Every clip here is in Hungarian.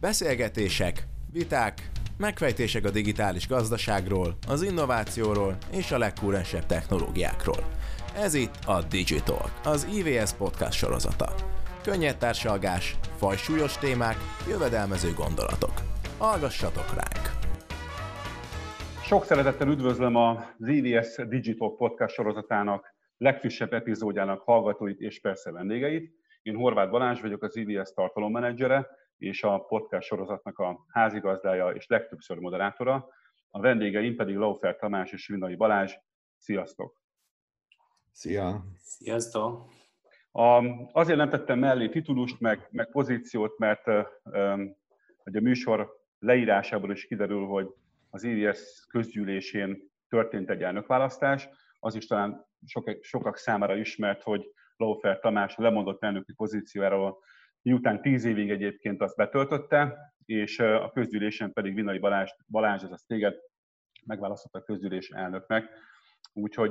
Beszélgetések, viták, megfejtések a digitális gazdaságról, az innovációról és a legkúrensebb technológiákról. Ez itt a Digital, az IVS podcast sorozata. Könnyed társalgás, fajsúlyos témák, jövedelmező gondolatok. Hallgassatok ránk! Sok szeretettel üdvözlöm az IVS Digital podcast sorozatának legfrissebb epizódjának hallgatóit és persze vendégeit. Én Horváth Balázs vagyok, az IVS tartalommenedzsere, és a podcast sorozatnak a házigazdája és legtöbbször moderátora. A vendégeim pedig Laufer Tamás és Vinnai Balázs. Sziasztok! Szia! Sziasztok! A, azért nem tettem mellé titulust, meg, meg pozíciót, mert um, hogy a műsor leírásából is kiderül, hogy az IVS közgyűlésén történt egy elnökválasztás. Az is talán sok, sokak számára ismert, hogy Laufer Tamás lemondott elnöki pozíciójáról miután tíz évig egyébként azt betöltötte, és a közgyűlésen pedig Vinai Balázs, Balázs az téged megválasztotta a közgyűlés elnöknek. Úgyhogy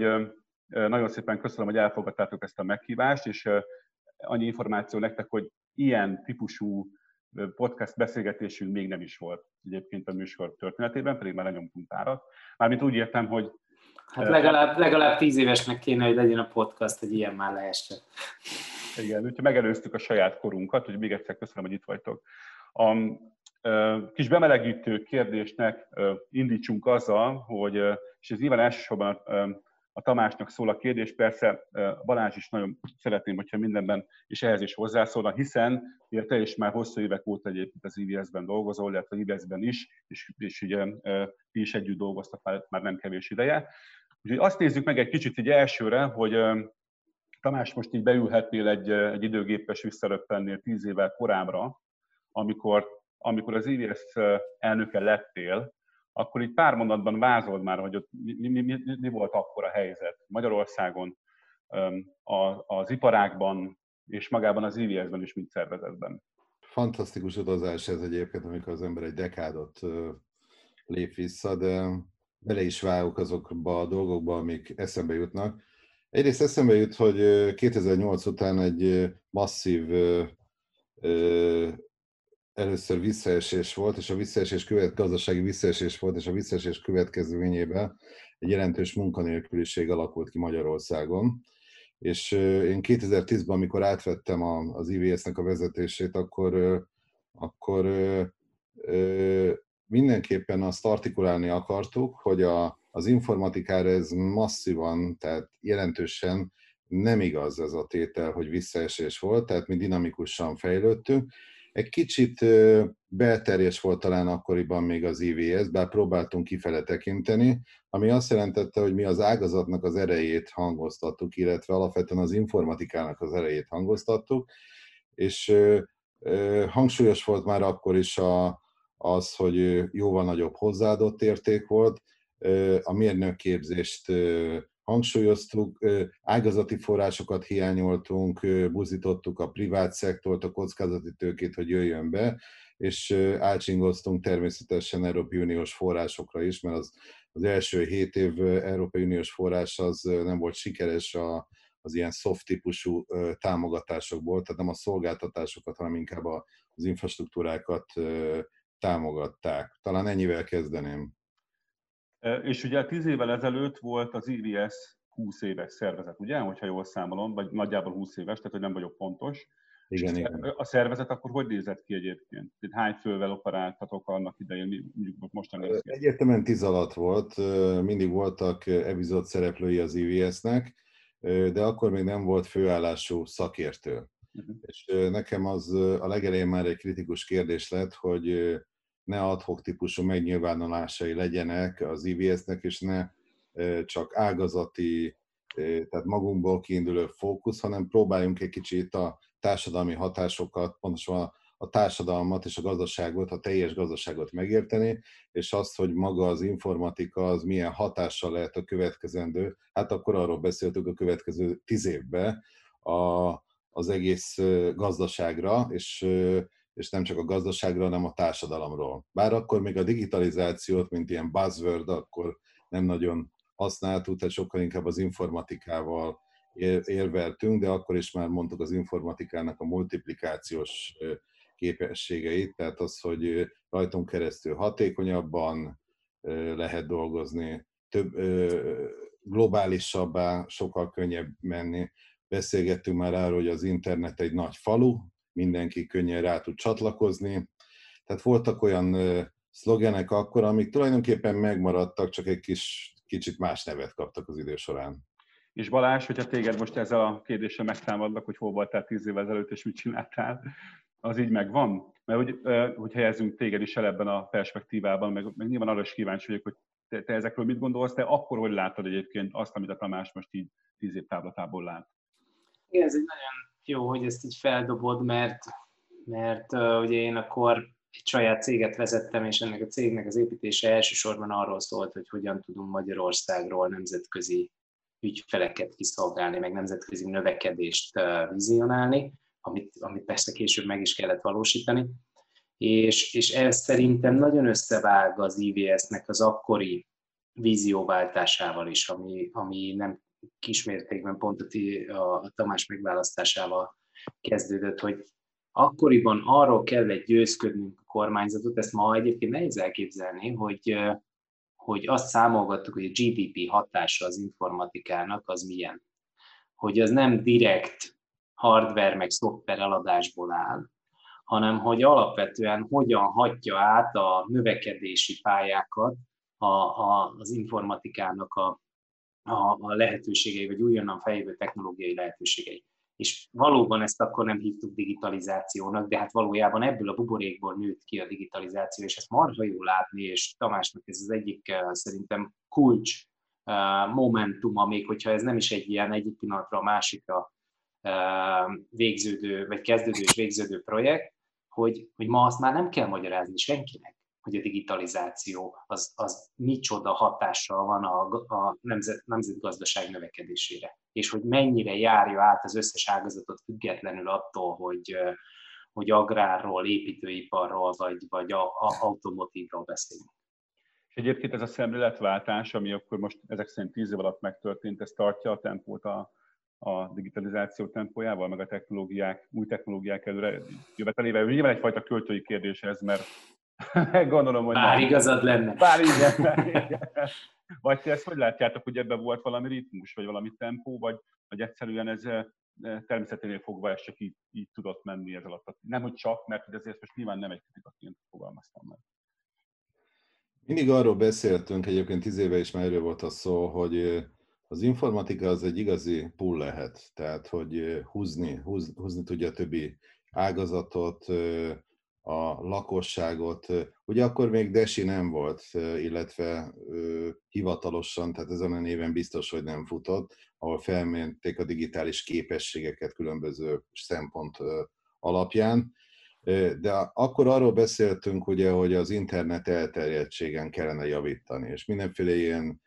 nagyon szépen köszönöm, hogy elfogadtátok ezt a meghívást, és annyi információ nektek, hogy ilyen típusú podcast beszélgetésünk még nem is volt egyébként a műsor történetében, pedig már lenyomtunk párat. Mármint úgy értem, hogy Hát legalább, legalább tíz évesnek kéne, hogy legyen a podcast, hogy ilyen már lehessen. Igen, úgyhogy megelőztük a saját korunkat, hogy még egyszer köszönöm, hogy itt vagytok. A kis bemelegítő kérdésnek indítsunk azzal, hogy, és ez nyilván elsősorban a, Tamásnak szól a kérdés, persze Balázs is nagyon szeretném, hogyha mindenben és ehhez is hozzászólna, hiszen ugye te is már hosszú évek óta egyébként az IVS-ben dolgozol, illetve az IVS-ben is, és, és ugye ti is együtt dolgoztak már, már nem kevés ideje. Úgyhogy azt nézzük meg egy kicsit így elsőre, hogy Tamás, most így beülhetnél egy, egy időgépes visszaröppennél tíz évvel korábbra, amikor, amikor az IVS elnöke lettél, akkor így pár mondatban vázold már, hogy ott mi, mi, mi, mi volt akkor a helyzet Magyarországon, az iparákban és magában az IVS-ben is, mint szervezetben. Fantasztikus utazás ez egyébként, amikor az ember egy dekádot lép vissza, de bele is vágok azokba a dolgokba, amik eszembe jutnak. Egyrészt eszembe jut, hogy 2008 után egy masszív először visszaesés volt, és a visszaesés követ, gazdasági visszaesés volt, és a visszaesés következményében egy jelentős munkanélküliség alakult ki Magyarországon. És én 2010-ben, amikor átvettem az IVS-nek a vezetését, akkor, akkor mindenképpen azt artikulálni akartuk, hogy a, az informatikára ez masszívan, tehát jelentősen nem igaz ez a tétel, hogy visszaesés volt, tehát mi dinamikusan fejlődtünk. Egy kicsit belterjes volt talán akkoriban még az IVS, bár próbáltunk kifele tekinteni, ami azt jelentette, hogy mi az ágazatnak az erejét hangoztattuk, illetve alapvetően az informatikának az erejét hangoztattuk, és hangsúlyos volt már akkor is a, az, hogy jóval nagyobb hozzáadott érték volt, a mérnökképzést hangsúlyoztuk, ágazati forrásokat hiányoltunk, buzítottuk a privát szektort, a kockázati tőkét, hogy jöjjön be, és álcsingoztunk természetesen Európai Uniós forrásokra is, mert az, az első hét év Európai Uniós forrás az nem volt sikeres a, az ilyen soft típusú támogatásokból, tehát nem a szolgáltatásokat, hanem inkább az infrastruktúrákat támogatták. Talán ennyivel kezdeném. És ugye tíz évvel ezelőtt volt az IVS 20 éves szervezet, ugye, hogyha jól számolom, vagy nagyjából 20 éves, tehát hogy nem vagyok pontos. Igen, a, igen. A szervezet akkor hogy nézett ki egyébként? Hány fővel operáltatok annak idején, mondjuk most néz ki? Egyértelműen tíz alatt volt, mindig voltak epizód szereplői az IVS-nek, de akkor még nem volt főállású szakértő. Uh-huh. És nekem az a legelején már egy kritikus kérdés lett, hogy ne adhok típusú megnyilvánulásai legyenek az IVS-nek, és ne csak ágazati, tehát magunkból kiinduló fókusz, hanem próbáljunk egy kicsit a társadalmi hatásokat, pontosan a társadalmat és a gazdaságot, a teljes gazdaságot megérteni, és azt, hogy maga az informatika az milyen hatással lehet a következendő, hát akkor arról beszéltük a következő tíz évben a, az egész gazdaságra, és és nem csak a gazdaságra, hanem a társadalomról. Bár akkor még a digitalizációt, mint ilyen buzzword, akkor nem nagyon használtuk, tehát sokkal inkább az informatikával érveltünk, de akkor is már mondtuk az informatikának a multiplikációs képességeit, tehát az, hogy rajtunk keresztül hatékonyabban lehet dolgozni, több globálisabbá, sokkal könnyebb menni. Beszélgettünk már arról, hogy az internet egy nagy falu, mindenki könnyen rá tud csatlakozni. Tehát voltak olyan szlogenek akkor, amik tulajdonképpen megmaradtak, csak egy kis, kicsit más nevet kaptak az idő során. És Balázs, hogyha téged most ezzel a kérdéssel megtámadnak, hogy hol voltál tíz évvel ezelőtt, és mit csináltál, az így megvan? Mert hogy, hogy helyezünk téged is el ebben a perspektívában, meg, meg nyilván arra is kíváncsi vagyok, hogy te, te ezekről mit gondolsz, te akkor hogy láttad egyébként azt, amit a Tamás most így tíz év távlatából lát? Igen, ez egy nagyon jó, hogy ezt így feldobod, mert, mert uh, ugye én akkor egy saját céget vezettem, és ennek a cégnek az építése elsősorban arról szólt, hogy hogyan tudunk Magyarországról nemzetközi ügyfeleket kiszolgálni, meg nemzetközi növekedést uh, vizionálni, amit, amit persze később meg is kellett valósítani. És, és ez szerintem nagyon összevág az IVS-nek az akkori vízióváltásával is, ami, ami nem kismértékben pont a, a Tamás megválasztásával kezdődött, hogy akkoriban arról kellett győzködnünk a kormányzatot, ezt ma egyébként nehéz elképzelni, hogy, hogy azt számolgattuk, hogy a GDP hatása az informatikának az milyen. Hogy az nem direkt hardware meg szoftver eladásból áll, hanem hogy alapvetően hogyan hatja át a növekedési pályákat a, a, az informatikának a, a, a lehetőségei, vagy újonnan fejlődő technológiai lehetőségei. És valóban ezt akkor nem hívtuk digitalizációnak, de hát valójában ebből a buborékból nőtt ki a digitalizáció, és ezt marha jó látni, és Tamásnak ez az egyik eh, szerintem kulcs eh, momentuma, még hogyha ez nem is egy ilyen egyik pillanatra a másikra eh, végződő, vagy kezdődő és végződő projekt, hogy, hogy ma azt már nem kell magyarázni senkinek hogy a digitalizáció az, az micsoda hatással van a, a nemzet, nemzetgazdaság növekedésére, és hogy mennyire járja át az összes ágazatot függetlenül attól, hogy, hogy agrárról, építőiparról vagy, vagy a, a automotívról beszélünk. És egyébként ez a szemléletváltás, ami akkor most ezek szerint tíz év alatt megtörtént, ez tartja a tempót a, a digitalizáció tempójával, meg a technológiák, új technológiák előre jövetelével. Nyilván egyfajta költői kérdés ez, mert Gondolom, hogy Bár nem. igazad lenne. Bár igen. Vagy ti ezt hogy látjátok, hogy ebben volt valami ritmus, vagy valami tempó, vagy, vagy egyszerűen ez eh, természeténél fogva ez csak így, így tudott menni ez alatt. Nem, hogy csak, mert ezért most nyilván nem egy kritikaként fogalmaztam meg. Mindig arról beszéltünk, egyébként tíz éve is már erről volt a szó, hogy eh, az informatika az egy igazi pull lehet, tehát hogy eh, húzni, húzni, húzni tudja a többi ágazatot, a lakosságot. Ugye akkor még DESI nem volt, illetve hivatalosan, tehát ezen a néven biztos, hogy nem futott, ahol felmérték a digitális képességeket különböző szempont alapján. De akkor arról beszéltünk, ugye, hogy az internet elterjedtségen kellene javítani, és mindenféle ilyen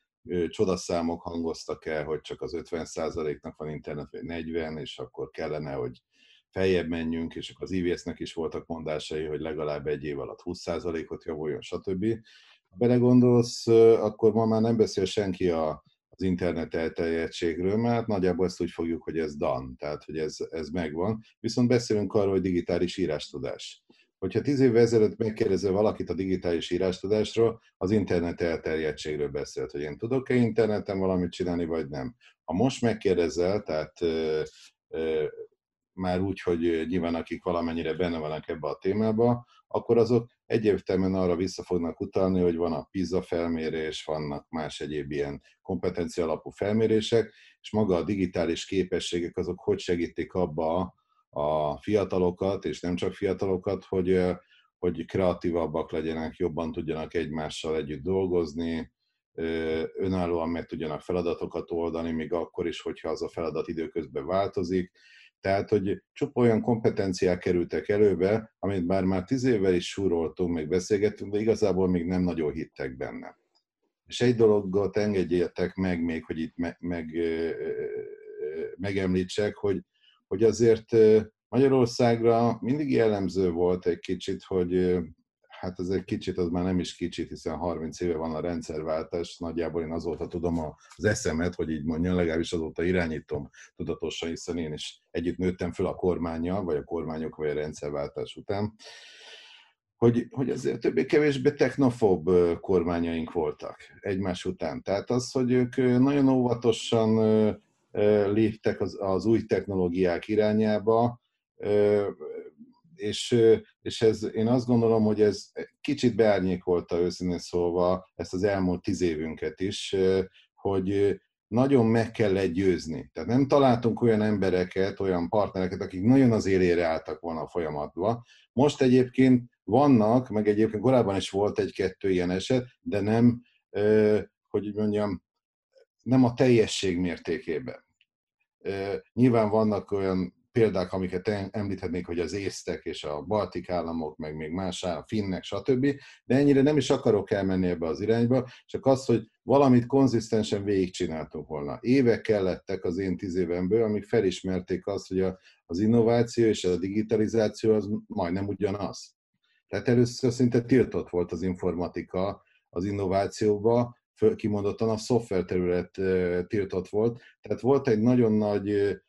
csodaszámok hangoztak el, hogy csak az 50%-nak van internet, vagy 40, és akkor kellene, hogy feljebb menjünk, és akkor az IVS-nek is voltak mondásai, hogy legalább egy év alatt 20%-ot javuljon, stb. Ha belegondolsz, akkor ma már nem beszél senki a, az internet elterjedtségről, mert nagyjából ezt úgy fogjuk, hogy ez dan, tehát hogy ez, ez megvan. Viszont beszélünk arról, hogy digitális írástudás. Hogyha tíz évvel ezelőtt megkérdezel valakit a digitális írástudásról, az internet elterjedtségről beszélt, hogy én tudok-e interneten valamit csinálni, vagy nem. Ha most megkérdezel, tehát már úgy, hogy nyilván akik valamennyire benne vannak ebbe a témába, akkor azok egyértelműen arra vissza fognak utalni, hogy van a PISA felmérés, vannak más egyéb ilyen kompetencia alapú felmérések, és maga a digitális képességek azok hogy segítik abba a fiatalokat, és nem csak fiatalokat, hogy, hogy kreatívabbak legyenek, jobban tudjanak egymással együtt dolgozni, önállóan meg tudjanak feladatokat oldani, még akkor is, hogyha az a feladat időközben változik, tehát, hogy csupa olyan kompetenciák kerültek előbe, amit bár már tíz évvel is súroltunk, meg beszélgettünk, de igazából még nem nagyon hittek benne. És egy dologot engedjétek meg még, hogy itt meg, meg, megemlítsek, hogy, hogy azért Magyarországra mindig jellemző volt egy kicsit, hogy hát ez kicsit, az már nem is kicsit, hiszen 30 éve van a rendszerváltás, nagyjából én azóta tudom az eszemet, hogy így mondjam, legalábbis azóta irányítom tudatosan, hiszen én is együtt nőttem föl a kormánya, vagy a kormányok, vagy a rendszerváltás után, hogy, hogy azért többé-kevésbé technofób kormányaink voltak egymás után. Tehát az, hogy ők nagyon óvatosan léptek az, az új technológiák irányába, és, és ez, én azt gondolom, hogy ez kicsit beárnyékolta őszintén szólva ezt az elmúlt tíz évünket is, hogy nagyon meg kell győzni. Tehát nem találtunk olyan embereket, olyan partnereket, akik nagyon az élére álltak volna a folyamatba. Most egyébként vannak, meg egyébként korábban is volt egy-kettő ilyen eset, de nem, hogy mondjam, nem a teljesség mértékében. Nyilván vannak olyan példák, amiket említhetnék, hogy az észtek és a baltik államok, meg még más állam, finnek, stb. De ennyire nem is akarok elmenni ebbe az irányba, csak az, hogy valamit konzisztensen végigcsináltunk volna. Évek kellettek az én tíz évemből, amíg felismerték azt, hogy a, az innováció és a digitalizáció az majdnem ugyanaz. Tehát először szinte tiltott volt az informatika az innovációba, kimondottan a szoftver terület tiltott volt. Tehát volt egy nagyon nagy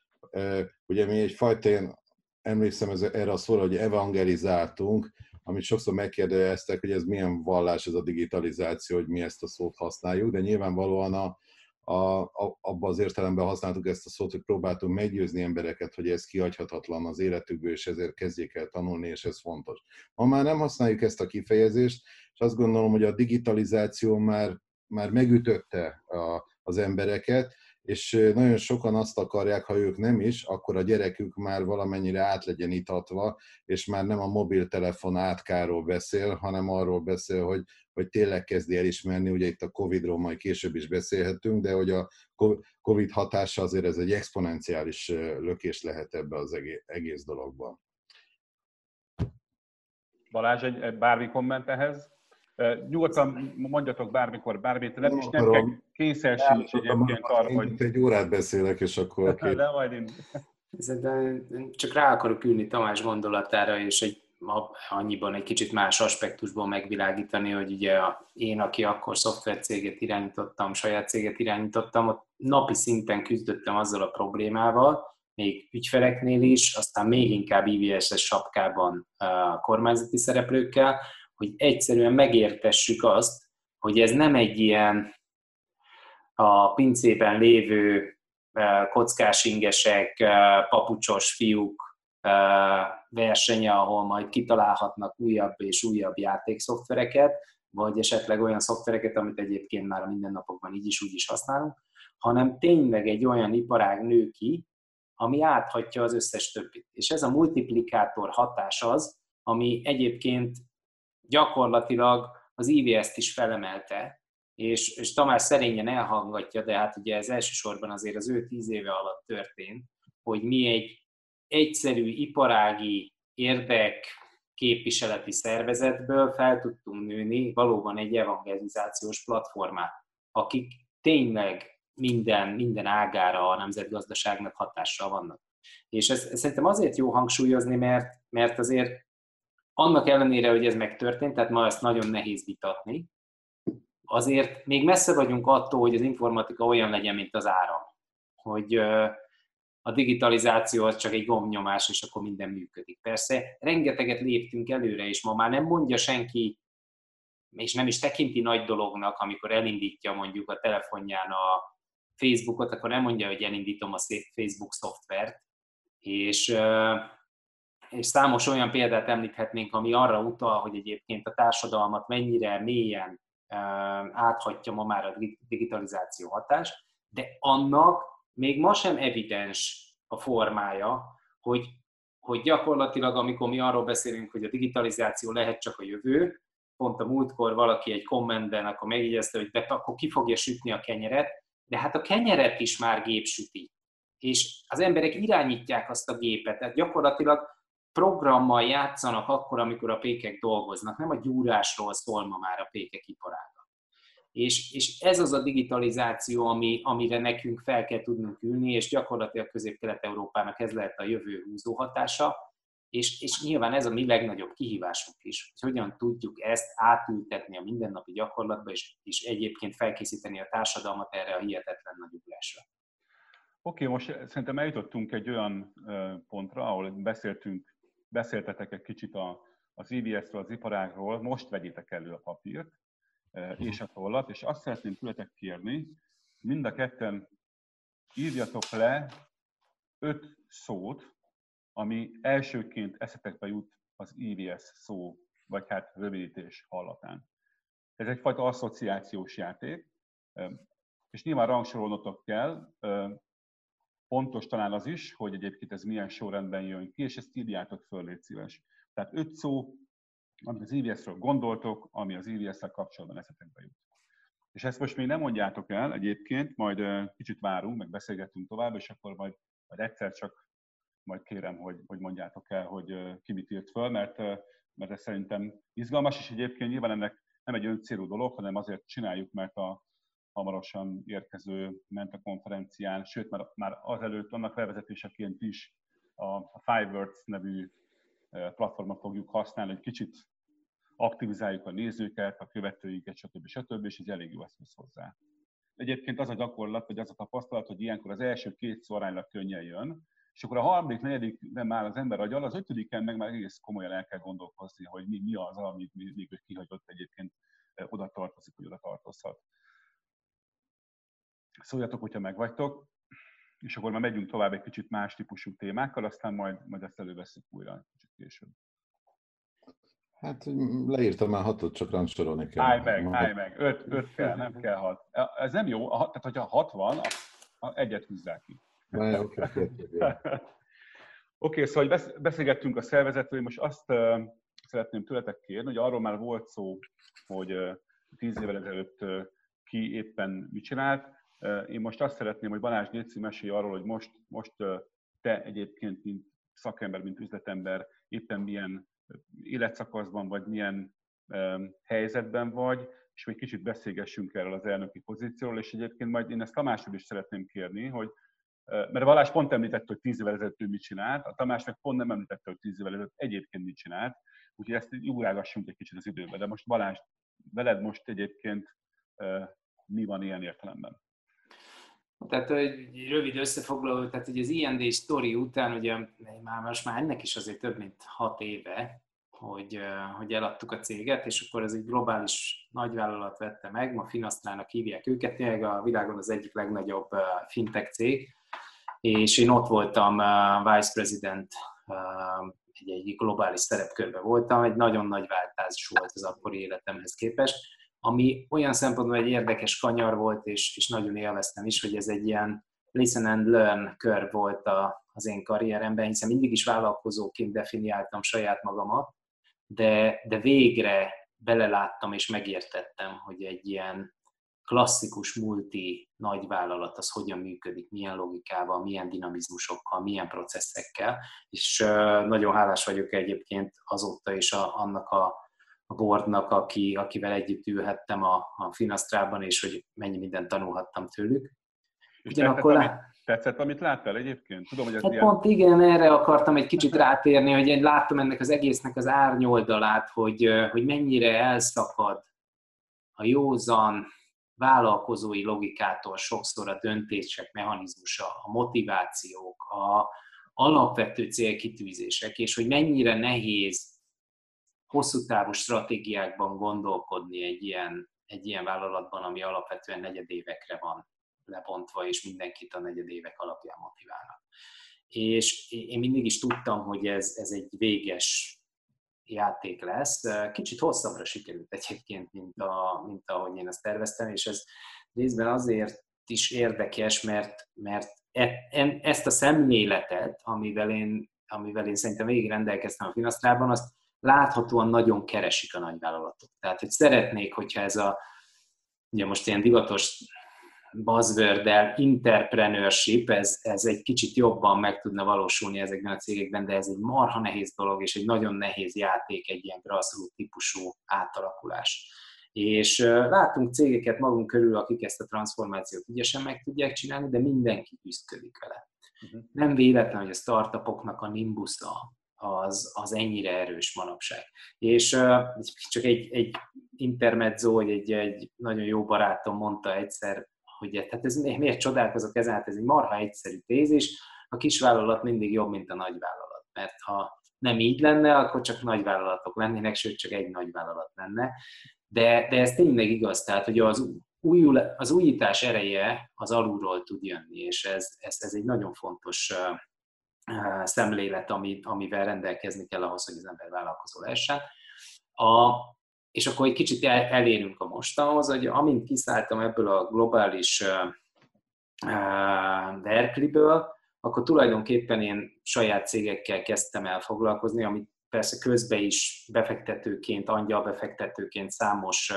ugye mi egyfajta én emlékszem ez, erre a szóra, hogy evangelizáltunk, amit sokszor megkérdeztek, hogy ez milyen vallás ez a digitalizáció, hogy mi ezt a szót használjuk, de nyilvánvalóan a, a, a, abban az értelemben használtuk ezt a szót, hogy próbáltunk meggyőzni embereket, hogy ez kihagyhatatlan az életükből, és ezért kezdjék el tanulni, és ez fontos. Ma már nem használjuk ezt a kifejezést, és azt gondolom, hogy a digitalizáció már, már megütötte a, az embereket, és nagyon sokan azt akarják, ha ők nem is, akkor a gyerekük már valamennyire át legyen itatva, és már nem a mobiltelefon átkáról beszél, hanem arról beszél, hogy, hogy tényleg kezdi elismerni, ugye itt a Covid-ról majd később is beszélhetünk, de hogy a Covid hatása azért ez egy exponenciális lökés lehet ebbe az egész dologban. Balázs, egy, bármi komment ehhez? Nyugodtan mondjatok bármikor bármit, nem is nem kell kényszersíts egyébként arra, hogy... Egy órát beszélek, és akkor... Két... De majd én... De csak rá akarok ülni Tamás gondolatára, és egy annyiban egy kicsit más aspektusból megvilágítani, hogy ugye én, aki akkor szoftvercéget irányítottam, saját céget irányítottam, ott napi szinten küzdöttem azzal a problémával, még ügyfeleknél is, aztán még inkább IVS-es sapkában a kormányzati szereplőkkel, hogy egyszerűen megértessük azt, hogy ez nem egy ilyen a pincében lévő e, kockás ingesek, e, papucsos fiúk e, versenye, ahol majd kitalálhatnak újabb és újabb játékszoftvereket, vagy esetleg olyan szoftvereket, amit egyébként már a mindennapokban így is úgy is használunk, hanem tényleg egy olyan iparág nő ki, ami áthatja az összes többit. És ez a multiplikátor hatás az, ami egyébként gyakorlatilag az IVS-t is felemelte, és, és Tamás szerényen elhangatja, de hát ugye ez elsősorban azért az ő tíz éve alatt történt, hogy mi egy egyszerű iparági érdek képviseleti szervezetből fel tudtunk nőni valóban egy evangelizációs platformát, akik tényleg minden, minden ágára a nemzetgazdaságnak hatással vannak. És ezt, ezt szerintem azért jó hangsúlyozni, mert, mert azért annak ellenére, hogy ez megtörtént, tehát ma ezt nagyon nehéz vitatni, azért még messze vagyunk attól, hogy az informatika olyan legyen, mint az áram. Hogy a digitalizáció az csak egy gombnyomás, és akkor minden működik. Persze, rengeteget léptünk előre, és ma már nem mondja senki, és nem is tekinti nagy dolognak, amikor elindítja mondjuk a telefonján a Facebookot, akkor nem mondja, hogy elindítom a Facebook szoftvert, és és számos olyan példát említhetnénk, ami arra utal, hogy egyébként a társadalmat mennyire mélyen áthatja ma már a digitalizáció hatás, de annak még ma sem evidens a formája, hogy, hogy gyakorlatilag, amikor mi arról beszélünk, hogy a digitalizáció lehet csak a jövő, pont a múltkor valaki egy kommentben akkor megjegyezte, hogy de akkor ki fogja sütni a kenyeret, de hát a kenyeret is már gép süti. És az emberek irányítják azt a gépet, tehát gyakorlatilag programmal játszanak akkor, amikor a pékek dolgoznak. Nem a gyúrásról szól ma már a pékek iparága. És, és ez az a digitalizáció, ami, amire nekünk fel kell tudnunk ülni, és gyakorlatilag Közép-Kelet-Európának ez lehet a jövő húzó hatása. és, és nyilván ez a mi legnagyobb kihívásunk is, hogy hogyan tudjuk ezt átültetni a mindennapi gyakorlatba, és, és egyébként felkészíteni a társadalmat erre a hihetetlen nagy ugrásra. Oké, okay, most szerintem eljutottunk egy olyan pontra, ahol beszéltünk, beszéltetek egy kicsit a, az IBS-ről, az iparágról, most vegyétek elő a papírt és a tollat, és azt szeretném tőletek kérni, mind a ketten írjatok le öt szót, ami elsőként eszetekbe jut az IVS szó, vagy hát rövidítés hallatán. Ez egyfajta asszociációs játék, és nyilván rangsorolnotok kell, pontos talán az is, hogy egyébként ez milyen sorrendben jön ki, és ezt írjátok föl, légy szíves. Tehát öt szó, amit az IVS-ről gondoltok, ami az IVS-szel kapcsolatban eszetekbe jut. És ezt most még nem mondjátok el egyébként, majd kicsit várunk, meg beszélgetünk tovább, és akkor majd, majd egyszer csak majd kérem, hogy, hogy mondjátok el, hogy ki mit írt föl, mert, mert ez szerintem izgalmas, és egyébként nyilván ennek nem egy öncélú dolog, hanem azért csináljuk, mert a hamarosan érkező Menta konferencián, sőt, már, már azelőtt annak levezetéseként is a, a Five Words nevű platformot fogjuk használni, hogy kicsit aktivizáljuk a nézőket, a követőiket, stb. stb. és ez elég jó eszköz hozzá. Egyébként az a gyakorlat, vagy az a tapasztalat, hogy ilyenkor az első két szó aránylag könnyen jön, és akkor a harmadik, negyedik nem már az ember agyal, az ötödiken meg már egész komolyan el kell gondolkozni, hogy mi, mi az, amit még ő kihagyott egyébként oda tartozik, hogy oda tartozhat. Szóljatok, hogyha megvagytok, és akkor már megyünk tovább egy kicsit más típusú témákkal, aztán majd, majd ezt előveszünk újra kicsit később. Hát leírtam már hatot, csak rangsorolni kell. Állj meg, állj meg. Öt, öt kell, nem kell hat. Ez nem jó. Tehát, hogyha hat van, egyet húzzák ki. Oké, okay, szóval beszélgettünk a szervezetről, most azt szeretném tőletek kérni, hogy arról már volt szó, hogy tíz évvel ezelőtt ki éppen mit csinált. Én most azt szeretném, hogy Balázs Néci mesélj arról, hogy most, most te egyébként, mint szakember, mint üzletember éppen milyen életszakaszban vagy, milyen helyzetben vagy, és még kicsit beszélgessünk erről az elnöki pozícióról, és egyébként majd én ezt Tamásról is szeretném kérni, hogy mert Balázs pont említette, hogy tíz évvel ezelőtt ő mit csinált, a Tamás meg pont nem említette, hogy tíz évvel ezelőtt egyébként mit csinált, úgyhogy ezt júrágassunk egy kicsit az időbe. De most Balázs, veled most egyébként mi van ilyen értelemben? Tehát egy rövid összefoglaló, tehát ugye az IND story után, ugye már most már ennek is azért több mint hat éve, hogy, hogy eladtuk a céget, és akkor ez egy globális nagyvállalat vette meg, ma Finasztrának hívják őket, tényleg a világon az egyik legnagyobb fintech cég, és én ott voltam vice president, egy, egy globális szerepkörben voltam, egy nagyon nagy váltás volt az akkori életemhez képest, ami olyan szempontból egy érdekes kanyar volt, és, és nagyon élveztem is, hogy ez egy ilyen listen and learn kör volt a, az én karrieremben, hiszen mindig is vállalkozóként definiáltam saját magamat, de, de végre beleláttam és megértettem, hogy egy ilyen klasszikus multi nagyvállalat az hogyan működik, milyen logikával, milyen dinamizmusokkal, milyen processzekkel, és nagyon hálás vagyok egyébként azóta is a, annak a, a boardnak, aki, akivel együtt ülhettem a, a Finasztrában, és hogy mennyi mindent tanulhattam tőlük. Ugyanakkor tetszett, amit, tetszett, amit láttál egyébként? Tudom, hogy ez hát ilyen... pont igen, erre akartam egy kicsit rátérni, hogy én láttam ennek az egésznek az árnyoldalát, hogy, hogy mennyire elszakad a józan, vállalkozói logikától sokszor a döntések mechanizmusa, a motivációk, a alapvető célkitűzések, és hogy mennyire nehéz hosszú távú stratégiákban gondolkodni egy ilyen, egy ilyen vállalatban, ami alapvetően negyedévekre van lebontva, és mindenkit a negyedévek alapján motiválnak. És én mindig is tudtam, hogy ez, ez egy véges játék lesz. Kicsit hosszabbra sikerült egyébként, mint, a, mint ahogy én ezt terveztem, és ez részben azért is érdekes, mert, mert e, ezt a szemléletet, amivel én, amivel én szerintem végig rendelkeztem a Finasztrában, azt láthatóan nagyon keresik a nagyvállalatok. Tehát, hogy szeretnék, hogyha ez a, ugye most ilyen divatos buzzword entrepreneurship, ez, ez egy kicsit jobban meg tudna valósulni ezekben a cégekben, de ez egy marha nehéz dolog, és egy nagyon nehéz játék, egy ilyen grassroot típusú átalakulás. És látunk cégeket magunk körül, akik ezt a transformációt ügyesen meg tudják csinálni, de mindenki küzdködik vele. Uh-huh. Nem véletlen, hogy a startupoknak a nimbusza, az, az ennyire erős manapság. És csak egy, egy intermezzo, egy, egy nagyon jó barátom mondta egyszer, hogy hát ez miért csodálkozok ezen, hát ez egy marha egyszerű tézis, a kisvállalat mindig jobb, mint a nagyvállalat, mert ha nem így lenne, akkor csak nagyvállalatok lennének, sőt, csak egy nagyvállalat lenne. De, de ez tényleg igaz, tehát hogy az, újul, az újítás ereje az alulról tud jönni, és ez, ez, ez egy nagyon fontos szemlélet, ami, amivel rendelkezni kell ahhoz, hogy az ember vállalkozó lehessen. A, és akkor egy kicsit el, elérünk a mostanhoz, hogy amint kiszálltam ebből a globális uh, uh, Berkeley-ből, akkor tulajdonképpen én saját cégekkel kezdtem el foglalkozni, amit persze közben is befektetőként, angyal befektetőként számos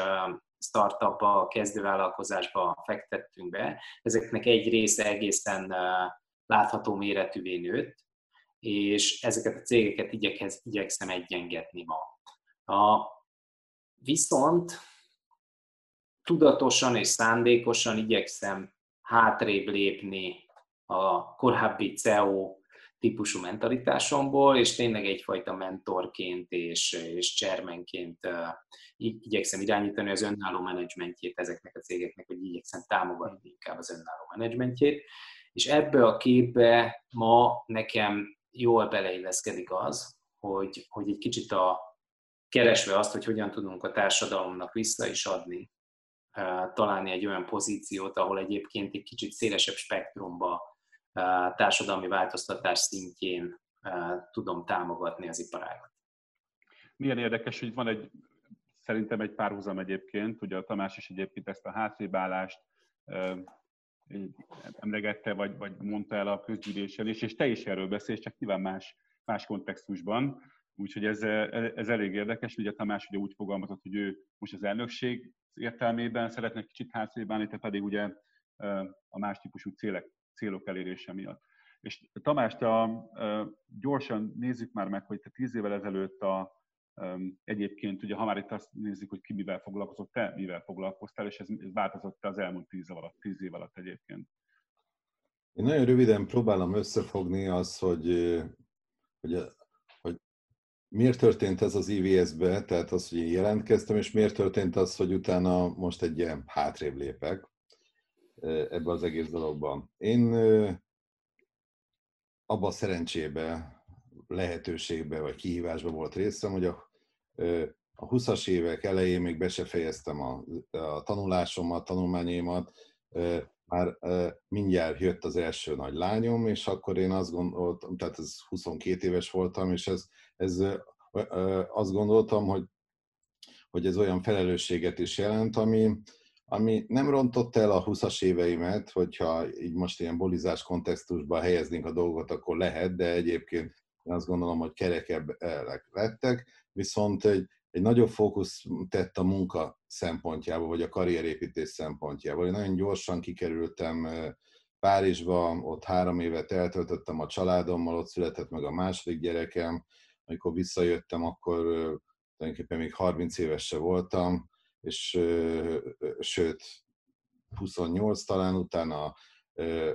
startupba, kezdővállalkozásba fektettünk be. Ezeknek egy része egészen látható méretűvé nőtt, és ezeket a cégeket igyekez, igyekszem egyengetni ma. A, viszont tudatosan és szándékosan igyekszem hátrébb lépni a korábbi CEO típusú mentalitásomból, és tényleg egyfajta mentorként és, és csermenként uh, igyekszem irányítani az önálló menedzsmentjét ezeknek a cégeknek, hogy igyekszem támogatni inkább az önálló menedzsmentjét. És ebbe a képbe ma nekem jól beleilleszkedik az, hogy, hogy egy kicsit a, keresve azt, hogy hogyan tudunk a társadalomnak vissza is adni, találni egy olyan pozíciót, ahol egyébként egy kicsit szélesebb spektrumba társadalmi változtatás szintjén tudom támogatni az iparágat. Milyen érdekes, hogy van egy, szerintem egy párhuzam egyébként, ugye a Tamás is egyébként ezt a hátrébállást emlegette, vagy, vagy mondta el a közgyűlésen is, és te is erről beszélsz, csak nyilván más, más kontextusban. Úgyhogy ez, ez elég érdekes, ugye Tamás ugye úgy fogalmazott, hogy ő most az elnökség értelmében szeretne kicsit hátrébálni, te pedig ugye a más típusú célek célok elérése miatt. És Tamás, te a, gyorsan nézzük már meg, hogy te tíz évvel ezelőtt a, egyébként, ugye ha már itt azt nézzük, hogy ki mivel foglalkozott, te mivel foglalkoztál, és ez, ez változott az elmúlt tíz év alatt, tíz év alatt egyébként. Én nagyon röviden próbálom összefogni az, hogy, hogy, hogy miért történt ez az IVS-be, tehát az, hogy én jelentkeztem, és miért történt az, hogy utána most egy ilyen hátrébb lépek ebbe az egész dologban. Én abban a szerencsébe, lehetőségbe vagy kihívásba volt részem, hogy a, a 20-as évek elején még be se fejeztem a, a tanulásomat, tanulmányaimat, már mindjárt jött az első nagy lányom, és akkor én azt gondoltam, tehát ez 22 éves voltam, és ez, ez azt gondoltam, hogy, hogy ez olyan felelősséget is jelent, ami, ami nem rontott el a 20-as éveimet, hogyha így most ilyen bolizás kontextusban helyeznénk a dolgot, akkor lehet, de egyébként én azt gondolom, hogy kerekebb lettek, viszont egy, egy nagyobb fókusz tett a munka szempontjából, vagy a karrierépítés szempontjából. Én nagyon gyorsan kikerültem Párizsba, ott három évet eltöltöttem a családommal, ott született meg a második gyerekem, amikor visszajöttem, akkor tulajdonképpen még 30 éves se voltam, és sőt, 28 talán utána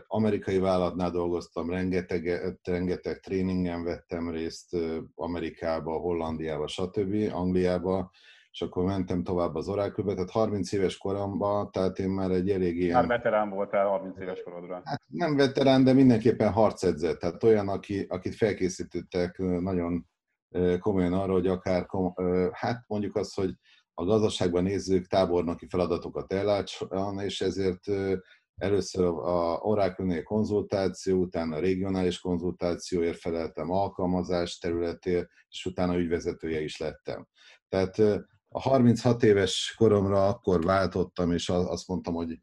amerikai vállalatnál dolgoztam, rengeteg, rengeteg tréningen vettem részt Amerikába, Hollandiába, stb., Angliába, és akkor mentem tovább az orákülbe, tehát 30 éves koromban, tehát én már egy elég ilyen... Már veterán voltál 30 éves korodra. Hát nem veterán, de mindenképpen harcedzett, tehát olyan, aki, akit felkészítettek nagyon komolyan arra, hogy akár, hát mondjuk azt, hogy a gazdaságban nézzük tábornoki feladatokat ellátson, és ezért először a Oracle-nél konzultáció, utána a regionális konzultációért feleltem alkalmazás területért, és utána ügyvezetője is lettem. Tehát a 36 éves koromra akkor váltottam, és azt mondtam, hogy,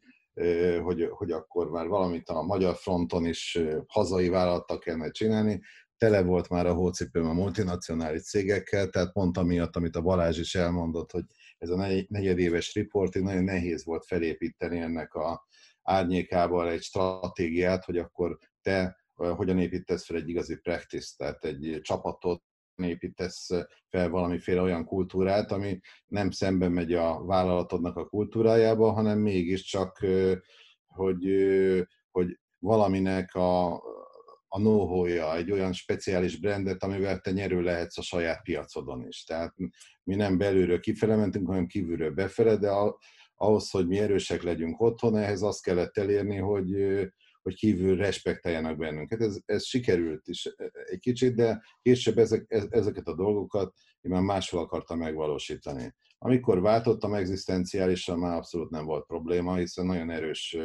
hogy, hogy akkor már valamit a magyar fronton is hazai vállalattal kellene csinálni. Tele volt már a hócipőm a multinacionális cégekkel, tehát pont amiatt, amit a Balázs is elmondott, hogy ez a negyedéves reporting nagyon nehéz volt felépíteni ennek a árnyékával egy stratégiát, hogy akkor te hogyan építesz fel egy igazi practice, tehát egy csapatot, építesz fel valamiféle olyan kultúrát, ami nem szemben megy a vállalatodnak a kultúrájába, hanem mégiscsak, hogy, hogy valaminek a, a know egy olyan speciális brandet, amivel te nyerő lehetsz a saját piacodon is. Tehát mi nem belülről kifele mentünk, hanem kívülről befele, de ahhoz, hogy mi erősek legyünk otthon, ehhez azt kellett elérni, hogy, hogy kívül respektáljanak bennünket. Ez, ez sikerült is egy kicsit, de később ezek, ezeket a dolgokat én már máshol akartam megvalósítani. Amikor váltottam egzisztenciálisan, már abszolút nem volt probléma, hiszen nagyon erős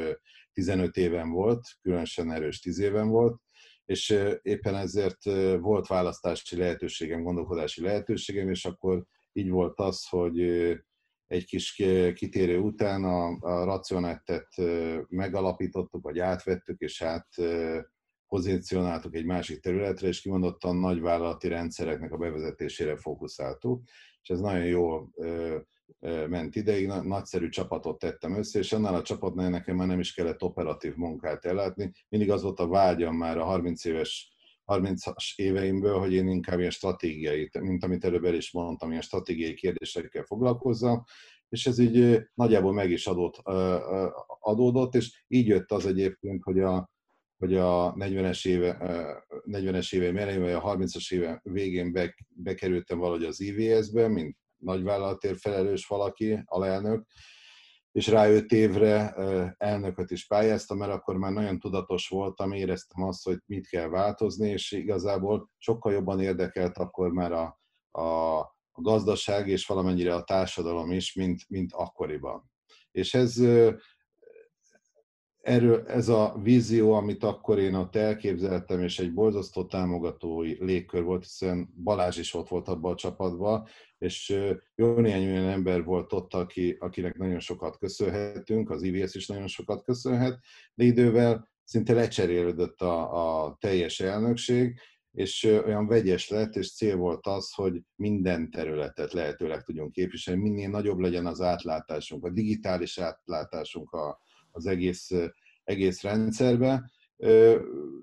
15 éven volt, különösen erős 10 éven volt, és éppen ezért volt választási lehetőségem, gondolkodási lehetőségem, és akkor így volt az, hogy egy kis kitérő után a, a racionettet megalapítottuk, vagy átvettük, és át pozícionáltuk egy másik területre, és kimondottan nagyvállalati rendszereknek a bevezetésére fókuszáltuk, és ez nagyon jól ment ideig, nagyszerű csapatot tettem össze, és annál a csapatnál nekem már nem is kellett operatív munkát ellátni. Mindig az volt a vágyam már a 30 éves 30-as éveimből, hogy én inkább ilyen stratégiai, mint amit előbb el is mondtam, ilyen stratégiai kérdésekkel foglalkozzam, és ez így nagyjából meg is adott, adódott, és így jött az egyébként, hogy a, hogy a 40-es éve, 40-es éve elején, vagy a 30-as éve végén be, bekerültem valahogy az IVS-be, mint nagyvállalatért felelős valaki, alelnök, és rá öt évre elnököt is pályáztam, mert akkor már nagyon tudatos voltam, éreztem azt, hogy mit kell változni, és igazából sokkal jobban érdekelt akkor már a, a, a gazdaság és valamennyire a társadalom is, mint, mint akkoriban. És ez erről, ez a vízió, amit akkor én ott elképzeltem, és egy borzasztó támogatói légkör volt, hiszen Balázs is ott volt abban a csapatban, és jó néhány olyan ember volt ott, aki, akinek nagyon sokat köszönhetünk, az IVS is nagyon sokat köszönhet, de idővel szinte lecserélődött a, a teljes elnökség, és olyan vegyes lett, és cél volt az, hogy minden területet lehetőleg tudjunk képviselni, minél nagyobb legyen az átlátásunk, a digitális átlátásunk a, az egész, egész rendszerbe,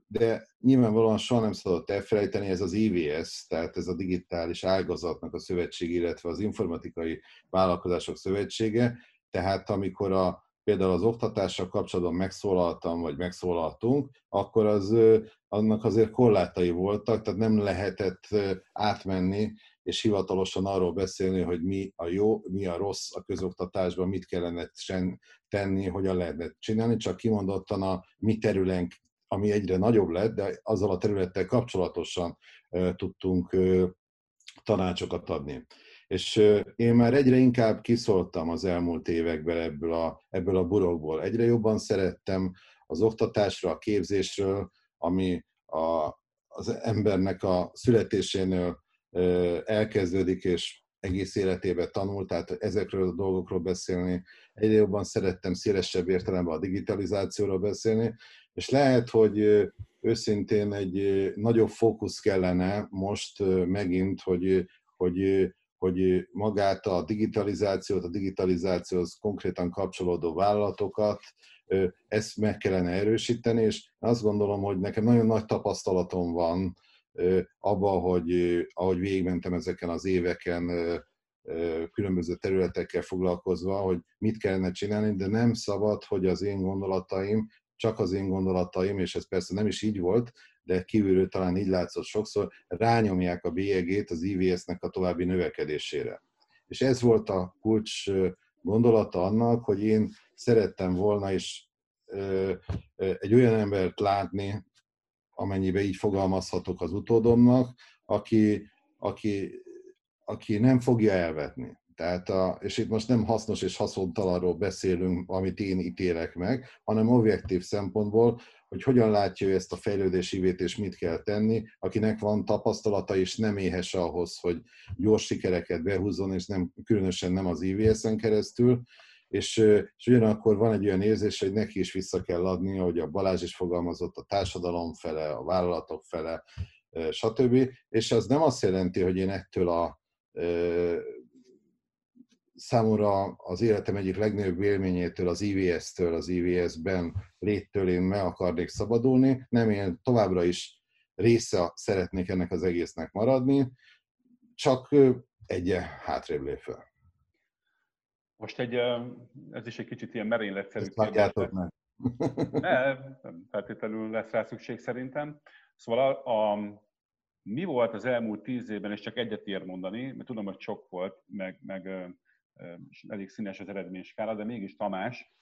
de nyilvánvalóan soha nem szabad elfelejteni, ez az IVS, tehát ez a digitális ágazatnak a szövetség, illetve az informatikai vállalkozások szövetsége, tehát amikor a, például az oktatással kapcsolatban megszólaltam, vagy megszólaltunk, akkor az, annak azért korlátai voltak, tehát nem lehetett átmenni és hivatalosan arról beszélni, hogy mi a jó, mi a rossz a közoktatásban, mit kellene tenni, hogyan lehetne csinálni, csak kimondottan a mi terülenk, ami egyre nagyobb lett, de azzal a területtel kapcsolatosan tudtunk tanácsokat adni. És én már egyre inkább kiszóltam az elmúlt években ebből a, ebből a burokból. Egyre jobban szerettem az oktatásra, a képzésről, ami a, az embernek a születésénél elkezdődik, és egész életében tanult, tehát ezekről a dolgokról beszélni. Egyre jobban szerettem szélesebb értelemben a digitalizációról beszélni, és lehet, hogy őszintén egy nagyobb fókusz kellene most megint, hogy, hogy, hogy magát a digitalizációt, a digitalizációhoz konkrétan kapcsolódó vállalatokat, ezt meg kellene erősíteni, és azt gondolom, hogy nekem nagyon nagy tapasztalatom van abba, hogy ahogy végigmentem ezeken az éveken, különböző területekkel foglalkozva, hogy mit kellene csinálni, de nem szabad, hogy az én gondolataim, csak az én gondolataim, és ez persze nem is így volt, de kívülről talán így látszott sokszor, rányomják a bélyegét az IVS-nek a további növekedésére. És ez volt a kulcs gondolata annak, hogy én szerettem volna is egy olyan embert látni, amennyiben így fogalmazhatok az utódomnak, aki, aki, aki nem fogja elvetni. Tehát a, és itt most nem hasznos és haszontalanról beszélünk, amit én ítélek meg, hanem objektív szempontból, hogy hogyan látja ő ezt a fejlődési ívét, és mit kell tenni, akinek van tapasztalata, és nem éhes ahhoz, hogy gyors sikereket behúzzon, és nem, különösen nem az IVS-en keresztül, és, és ugyanakkor van egy olyan érzés, hogy neki is vissza kell adni, hogy a Balázs is fogalmazott, a társadalom fele, a vállalatok fele, stb. És az nem azt jelenti, hogy én ettől a számomra az életem egyik legnagyobb élményétől, az IVS-től, az IVS-ben léttől én meg akarnék szabadulni. Nem, én továbbra is része szeretnék ennek az egésznek maradni, csak egy hátrébb lép fel. Most egy, ez is egy kicsit ilyen merényletszerű kérdés. Ne, nem feltétlenül lesz rá szükség szerintem. Szóval a, a, mi volt az elmúlt tíz évben, és csak egyet ér mondani, mert tudom, hogy sok volt, meg, meg elég színes az eredményskála, de mégis Tamás,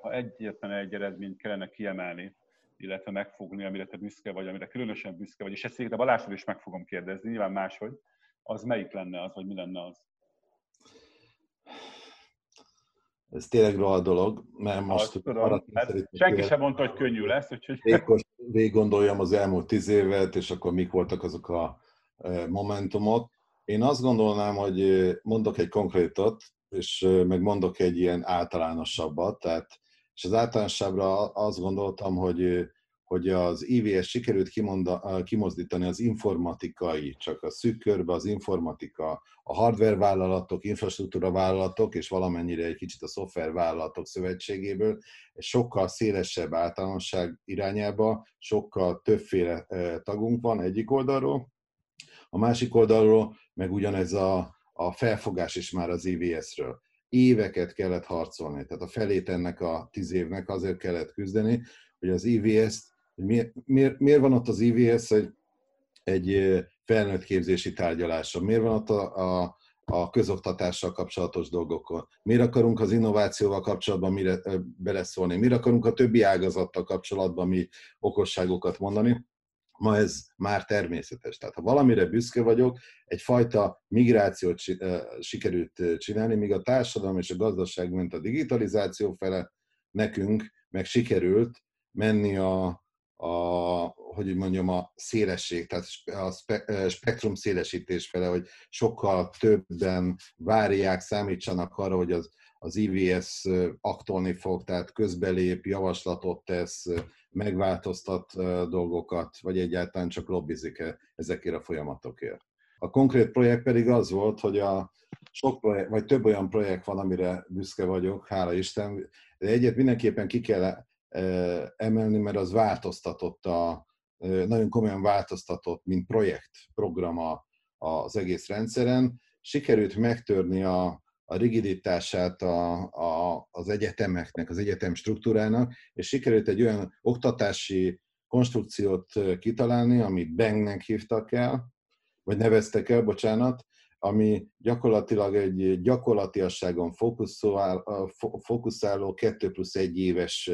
ha egyetlen egy eredményt kellene kiemelni, illetve megfogni, amire te büszke vagy, amire különösen büszke vagy, és ezt a Balázsról is meg fogom kérdezni, nyilván máshogy, az melyik lenne az, vagy mi lenne az? Ez tényleg rohadt dolog, mert most... Azt tudom, hát senki sem mondta, hogy könnyű lesz, úgyhogy... Végig gondoljam az elmúlt tíz évet, és akkor mik voltak azok a momentumok. Én azt gondolnám, hogy mondok egy konkrétot, és meg mondok egy ilyen általánosabbat, tehát, és az általánosabbra azt gondoltam, hogy, hogy az IVS sikerült kimonda, kimozdítani az informatikai, csak a szűk körbe az informatika, a hardware vállalatok, infrastruktúra vállalatok, és valamennyire egy kicsit a szoftver vállalatok szövetségéből, sokkal szélesebb általánosság irányába, sokkal többféle tagunk van egyik oldalról, a másik oldalról meg ugyanez a, a felfogás is már az IVS-ről. Éveket kellett harcolni, tehát a felét ennek a tíz évnek azért kellett küzdeni, hogy az IVS, hogy miért, miért, miért van ott az IVS egy, egy felnőtt képzési tárgyalása, miért van ott a, a, a közoktatással kapcsolatos dolgokon. Miért akarunk az innovációval kapcsolatban mire beleszólni? Miért akarunk a többi ágazattal kapcsolatban mi okosságokat mondani? ma ez már természetes. Tehát ha valamire büszke vagyok, egyfajta migrációt sikerült csinálni, míg a társadalom és a gazdaság ment a digitalizáció fele, nekünk meg sikerült menni a, a hogy mondjam, a szélesség, tehát a spektrum szélesítés fele, hogy sokkal többen várják, számítsanak arra, hogy az, az IVS aktolni fog, tehát közbelép, javaslatot tesz, megváltoztat dolgokat, vagy egyáltalán csak lobbizik -e ezekért a folyamatokért. A konkrét projekt pedig az volt, hogy a sok projekt, vagy több olyan projekt van, amire büszke vagyok, hála Isten, de egyet mindenképpen ki kell emelni, mert az változtatott a, nagyon komolyan változtatott, mint projekt, programa az egész rendszeren. Sikerült megtörni a, a rigiditását a, a, az egyetemeknek, az egyetem struktúrának, és sikerült egy olyan oktatási konstrukciót kitalálni, amit Bangnek hívtak el, vagy neveztek el, bocsánat, ami gyakorlatilag egy gyakorlatiasságon fókuszáló, fókuszáló 2 plusz 1 éves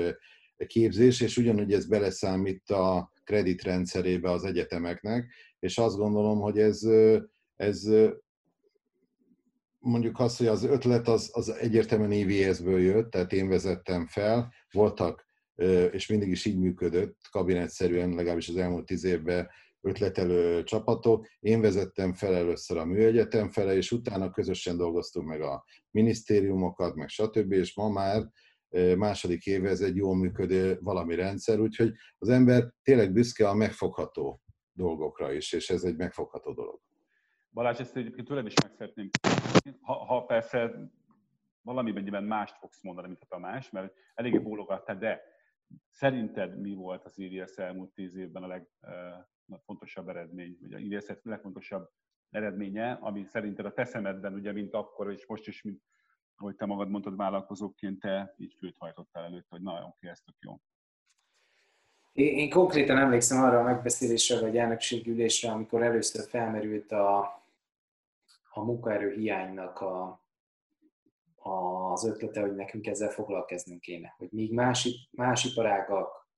képzés, és ugyanúgy ez beleszámít a kreditrendszerébe az egyetemeknek, és azt gondolom, hogy ez, ez mondjuk azt, hogy az ötlet az, az egyértelműen EVS-ből jött, tehát én vezettem fel, voltak, és mindig is így működött, kabinetszerűen legalábbis az elmúlt tíz évben ötletelő csapatok. Én vezettem fel először a műegyetem fele, és utána közösen dolgoztunk meg a minisztériumokat, meg stb. És ma már második éve ez egy jól működő valami rendszer, úgyhogy az ember tényleg büszke a megfogható dolgokra is, és ez egy megfogható dolog. Balázs, ezt egyébként tőled is meg szeretném ha, ha persze valamennyiben mást fogsz mondani, mint a Tamás, mert eléggé bólogattál, de szerinted mi volt az IVS elmúlt tíz évben a legfontosabb eredmény, vagy a IVS legfontosabb eredménye, ami szerinted a te szemedben, ugye, mint akkor, és most is, mint ahogy te magad mondtad vállalkozóként, te így főt hajtottál előtt, hogy na, oké, ez tök jó. Én, én konkrétan emlékszem arra a megbeszélésre, vagy elnökségülésre, amikor először felmerült a, a munkaerő hiánynak a, az ötlete, hogy nekünk ezzel foglalkoznunk kéne. Hogy míg más, más iparágak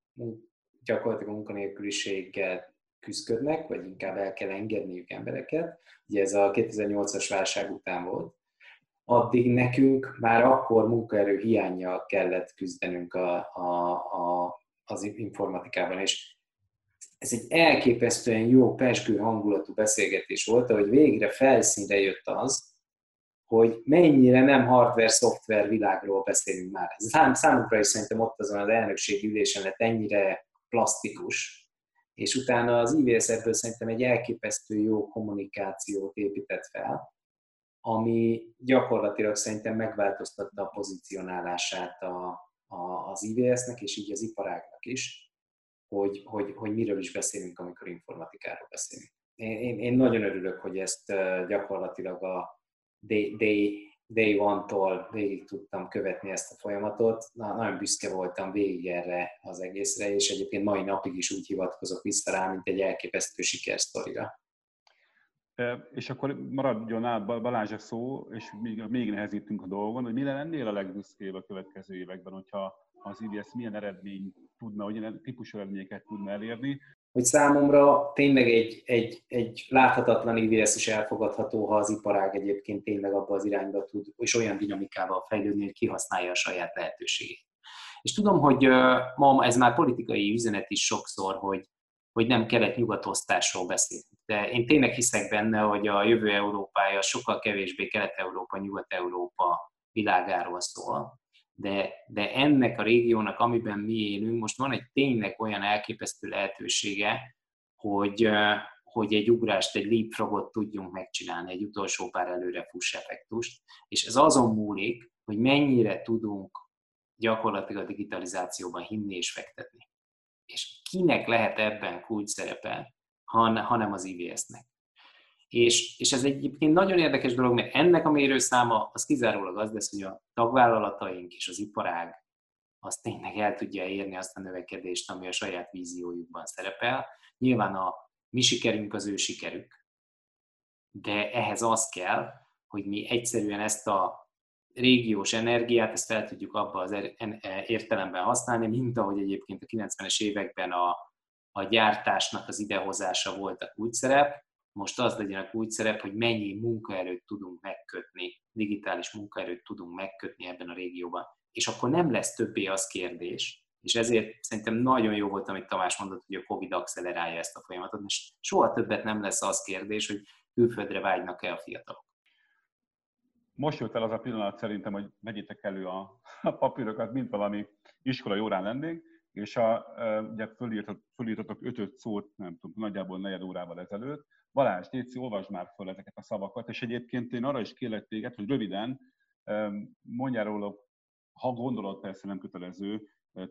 gyakorlatilag a munkanélküliséggel küzdködnek, vagy inkább el kell engedniük embereket, ugye ez a 2008-as válság után volt, addig nekünk már akkor munkaerő hiányjal kellett küzdenünk a, a, a, az informatikában, és ez egy elképesztően jó, pesgő hangulatú beszélgetés volt, hogy végre felszínre jött az, hogy mennyire nem hardware-szoftver világról beszélünk már. Szám, számukra is szerintem ott azon az elnökségi ülésen lett ennyire plastikus, és utána az IVS ebből szerintem egy elképesztő jó kommunikációt épített fel, ami gyakorlatilag szerintem megváltoztatta a pozicionálását a, a, az IVS-nek, és így az iparágnak is hogy, hogy, hogy miről is beszélünk, amikor informatikáról beszélünk. Én, én nagyon örülök, hogy ezt gyakorlatilag a day, day day one-tól végig tudtam követni ezt a folyamatot. Na, nagyon büszke voltam végig erre az egészre, és egyébként mai napig is úgy hivatkozok vissza rá, mint egy elképesztő sikersztorira. És akkor maradjon át Balázs a szó, és még, még nehezítünk a dolgon, hogy mire lennél a legbüszkébb a következő években, hogyha az IBS milyen eredmény tudna, hogy ilyen típusú eredményeket tudna elérni. Hogy számomra tényleg egy, egy, egy láthatatlan IBS is elfogadható, ha az iparág egyébként tényleg abba az irányba tud, és olyan dinamikával fejlődni, hogy kihasználja a saját lehetőségét. És tudom, hogy ma ez már politikai üzenet is sokszor, hogy, hogy nem kelet-nyugat osztásról beszélünk. De én tényleg hiszek benne, hogy a jövő Európája sokkal kevésbé Kelet-Európa, Nyugat-Európa világáról szól, de, de ennek a régiónak, amiben mi élünk, most van egy tényleg olyan elképesztő lehetősége, hogy, hogy egy ugrást, egy leapfrogot tudjunk megcsinálni, egy utolsó pár előre fuss effektust, és ez azon múlik, hogy mennyire tudunk gyakorlatilag a digitalizációban hinni és fektetni. És kinek lehet ebben kulcs szerepe, hanem az IVS-nek. És, és ez egyébként nagyon érdekes dolog, mert ennek a mérőszáma az kizárólag az lesz, hogy a tagvállalataink és az iparág az tényleg el tudja érni azt a növekedést, ami a saját víziójukban szerepel. Nyilván a mi sikerünk az ő sikerük, de ehhez az kell, hogy mi egyszerűen ezt a régiós energiát, ezt fel tudjuk abba az er-, értelemben használni, mint ahogy egyébként a 90-es években a, a gyártásnak az idehozása volt a szerep, most az legyen a úgy szerep, hogy mennyi munkaerőt tudunk megkötni, digitális munkaerőt tudunk megkötni ebben a régióban. És akkor nem lesz többé az kérdés, és ezért szerintem nagyon jó volt, amit Tamás mondott, hogy a Covid accelerálja ezt a folyamatot, és soha többet nem lesz az kérdés, hogy külföldre vágynak-e a fiatalok. Most jött el az a pillanat szerintem, hogy vegyétek elő a, papírokat, mint valami iskolai órán lennénk, és a, ugye fölírtatok ötöt szót, nem tudom, nagyjából negyed órával ezelőtt, Balázs, Téci, olvasd már föl ezeket a szavakat, és egyébként én arra is kérlek téged, hogy röviden mondjál róla, ha gondolod, persze nem kötelező,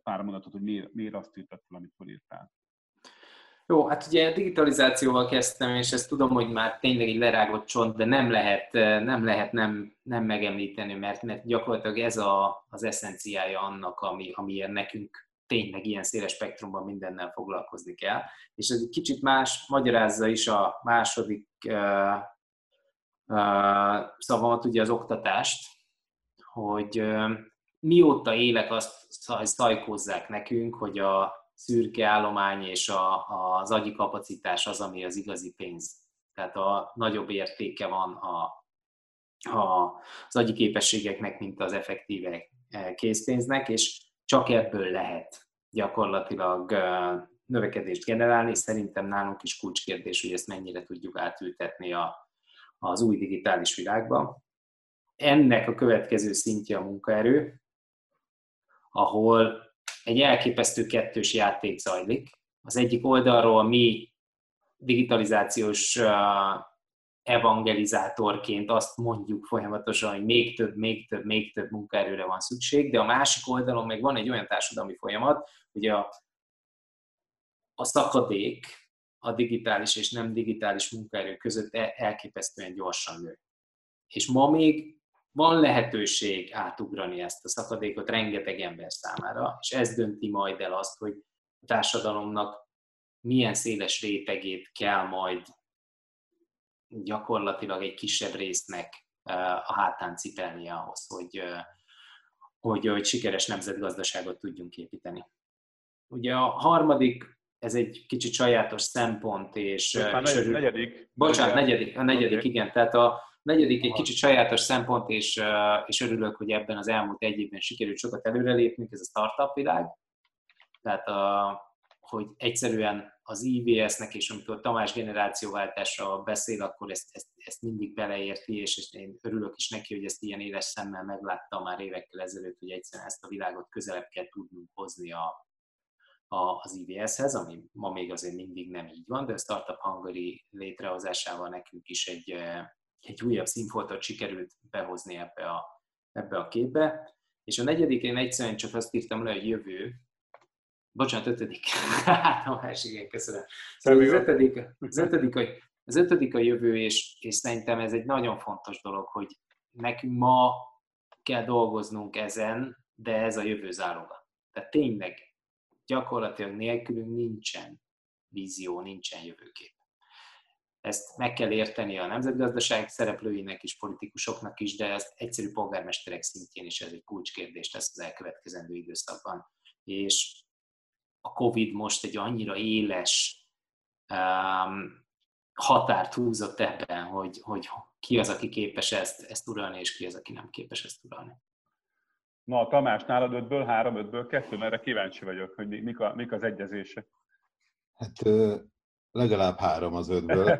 pár mondatot, hogy miért, miért azt írtad fel, amit felírtál. Jó, hát ugye digitalizációval kezdtem, és ezt tudom, hogy már tényleg egy lerágott csont, de nem lehet nem, lehet nem, nem megemlíteni, mert, mert gyakorlatilag ez a, az eszenciája annak, ami, amiért nekünk tényleg ilyen széles spektrumban mindennel foglalkozni kell. És ez egy kicsit más, magyarázza is a második uh, uh, szavamat, ugye az oktatást, hogy uh, mióta élek, azt szajkózzák nekünk, hogy a szürke állomány és a, az agyi kapacitás az, ami az igazi pénz. Tehát a nagyobb értéke van a, a, az agyi képességeknek, mint az effektíve készpénznek, és csak ebből lehet gyakorlatilag növekedést generálni, és szerintem nálunk is kulcskérdés, hogy ezt mennyire tudjuk átültetni a, az új digitális világba. Ennek a következő szintje a munkaerő, ahol egy elképesztő kettős játék zajlik. Az egyik oldalról mi digitalizációs evangelizátorként azt mondjuk folyamatosan, hogy még több, még több, még több munkaerőre van szükség, de a másik oldalon meg van egy olyan társadalmi folyamat, hogy a, a szakadék a digitális és nem digitális munkaerő között e, elképesztően gyorsan nő. És ma még van lehetőség átugrani ezt a szakadékot rengeteg ember számára, és ez dönti majd el azt, hogy a társadalomnak milyen széles rétegét kell majd gyakorlatilag egy kisebb résznek a hátán cipelnie ahhoz, hogy, hogy, hogy sikeres nemzetgazdaságot tudjunk építeni. Ugye a harmadik, ez egy kicsit sajátos szempont, és... és örül... negyedik. Bocsánat, negyedik, a negyedik, okay. igen. Tehát a negyedik egy kicsit sajátos szempont, és, és örülök, hogy ebben az elmúlt egy évben sikerült sokat előrelépnünk, ez a startup világ. Tehát a, hogy egyszerűen az IBS-nek, és amikor Tamás generációváltásra beszél, akkor ezt, ezt, ezt mindig beleérti, és én örülök is neki, hogy ezt ilyen éles szemmel megláttam már évekkel ezelőtt, hogy egyszerűen ezt a világot közelebb kell tudnunk hozni a, a, az IBS-hez, ami ma még azért mindig nem így van, de a Startup Hungary létrehozásával nekünk is egy, egy újabb színfoltot sikerült behozni ebbe a, ebbe a képbe. És a negyedik, én egyszerűen csak azt írtam le, hogy jövő, bocsánat, ötödik. hát a másik, igen, köszönöm. Szóval az ötödik, az ötödik, az ötödik a jövő, és, és szerintem ez egy nagyon fontos dolog, hogy nekünk ma kell dolgoznunk ezen, de ez a jövő záloga. Tehát tényleg gyakorlatilag nélkülünk nincsen vízió, nincsen jövőkép. Ezt meg kell érteni a nemzetgazdaság szereplőinek is, politikusoknak is, de ezt egyszerű polgármesterek szintjén is ez egy kulcskérdés lesz az elkövetkezendő időszakban. És a Covid most egy annyira éles um, határt húzott ebben, hogy, hogy ki az, aki képes ezt, ezt uralni, és ki az, aki nem képes ezt uralni. Na, Tamás, nálad ötből három, ötből kettő, mert kíváncsi vagyok, hogy mik, a, mik az egyezése. Hát legalább három az ötből.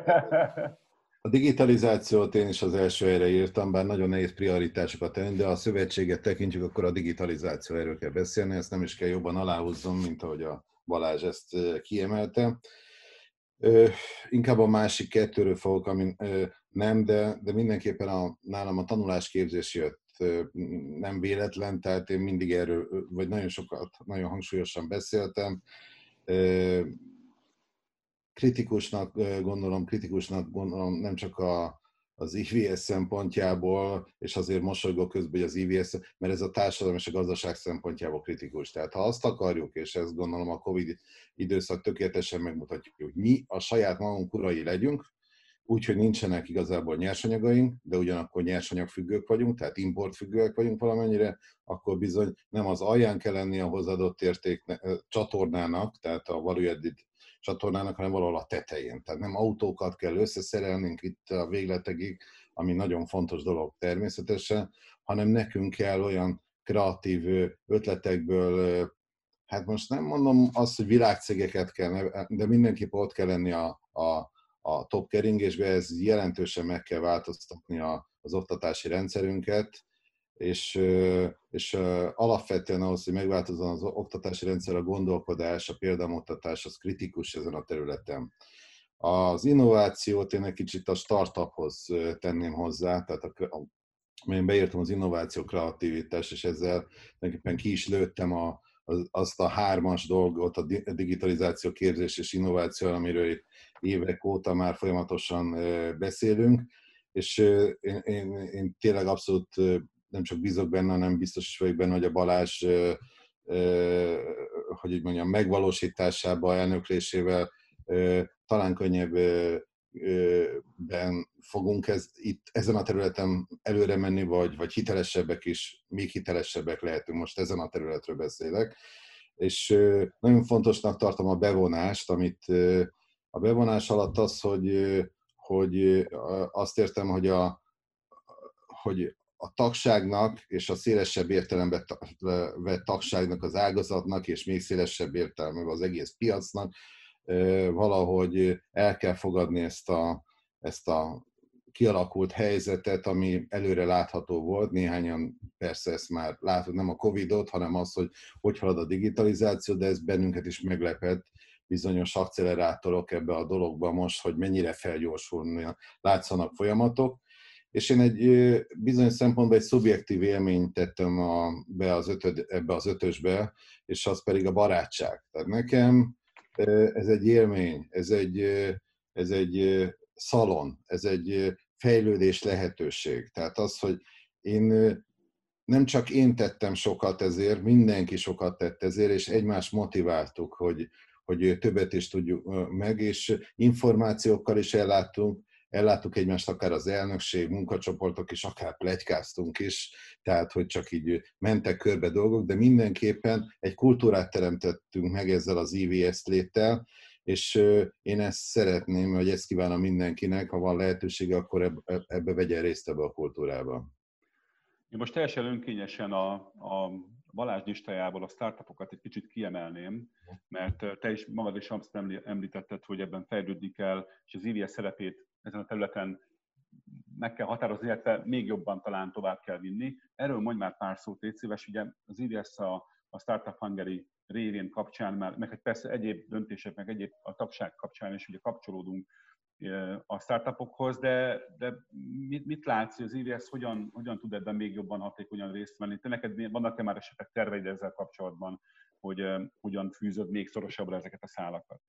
A digitalizációt én is az első helyre írtam, bár nagyon nehéz prioritásokat tenni, de a szövetséget tekintjük, akkor a digitalizáció erről kell beszélni, ezt nem is kell jobban aláhúzzom, mint ahogy a Balázs ezt kiemelte. Inkább a másik kettőről fogok, ami nem, de, de mindenképpen a, nálam a tanulásképzés jött nem véletlen, tehát én mindig erről, vagy nagyon sokat, nagyon hangsúlyosan beszéltem. Kritikusnak gondolom, kritikusnak gondolom nem csak a, az IVS szempontjából, és azért mosolygok közben, hogy az IVS, mert ez a társadalom és a gazdaság szempontjából kritikus. Tehát ha azt akarjuk, és ezt gondolom a Covid időszak tökéletesen megmutatja, hogy mi a saját magunk urai legyünk, úgyhogy nincsenek igazából nyersanyagaink, de ugyanakkor nyersanyagfüggők vagyunk, tehát importfüggőek vagyunk valamennyire, akkor bizony nem az alján kell lenni a hozadott érték csatornának, tehát a valójában csatornának, hanem valahol a tetején. Tehát nem autókat kell összeszerelnünk itt a végletekig, ami nagyon fontos dolog természetesen, hanem nekünk kell olyan kreatív ötletekből, hát most nem mondom azt, hogy világcégeket kell, de mindenképp ott kell lenni a, a, a top keringésbe, ez jelentősen meg kell változtatni a, az oktatási rendszerünket, és, és alapvetően ahhoz, hogy megváltozzon az oktatási rendszer, a gondolkodás, a példamutatás, az kritikus ezen a területen. Az innovációt én egy kicsit a startuphoz tenném hozzá, tehát a, én beírtam az innováció, kreativitás, és ezzel tulajdonképpen ki is lőttem a, az, azt a hármas dolgot, a digitalizáció, képzés és innováció, amiről itt évek óta már folyamatosan beszélünk, és én, én, én tényleg abszolút nem csak bízok benne, hanem biztos is vagyok benne, hogy a Balázs, hogy úgy mondjam, megvalósításába, elnöklésével talán könnyebben fogunk ez, itt ezen a területen előre menni, vagy, vagy hitelesebbek is, még hitelesebbek lehetünk, most ezen a területről beszélek. És nagyon fontosnak tartom a bevonást, amit a bevonás alatt az, hogy, hogy azt értem, hogy a, hogy a tagságnak és a szélesebb értelemben vett tagságnak az ágazatnak, és még szélesebb értelemben az egész piacnak valahogy el kell fogadni ezt a, ezt a kialakult helyzetet, ami előre látható volt. Néhányan persze ezt már látod, nem a Covid-ot, hanem az, hogy hogy halad a digitalizáció, de ez bennünket is meglepett, bizonyos accelerátorok ebbe a dologba most, hogy mennyire felgyorsulni látszanak folyamatok és én egy bizonyos szempontból egy szubjektív élményt tettem a, be az ötöd, ebbe az ötösbe, és az pedig a barátság. Tehát nekem ez egy élmény, ez egy, ez egy szalon, ez egy fejlődés lehetőség. Tehát az, hogy én nem csak én tettem sokat ezért, mindenki sokat tett ezért, és egymást motiváltuk, hogy, hogy többet is tudjuk meg, és információkkal is elláttunk, elláttuk egymást akár az elnökség, munkacsoportok is, akár plegykáztunk is, tehát hogy csak így mentek körbe dolgok, de mindenképpen egy kultúrát teremtettünk meg ezzel az IVS léttel, és én ezt szeretném, hogy ezt kívánom mindenkinek, ha van lehetősége, akkor ebbe vegyen részt ebbe a kultúrába. Én most teljesen önkényesen a, a Balázs listájából a startupokat egy kicsit kiemelném, mert te is magad is említetted, hogy ebben fejlődni kell, és az IVS szerepét ezen a területen meg kell határozni, illetve még jobban talán tovább kell vinni. Erről mondj már pár szót, légy szíves, ugye az IDS a, a Startup Hungary révén kapcsán, már, meg persze egyéb döntések, meg egyéb a tagság kapcsán is ugye kapcsolódunk a startupokhoz, de, de mit, mit látsz, hogy az IVS hogyan, hogyan tud ebben még jobban hatékonyan részt venni? Te neked vannak-e már esetleg terveid ezzel kapcsolatban, hogy hogyan fűzöd még szorosabbra ezeket a szálakat?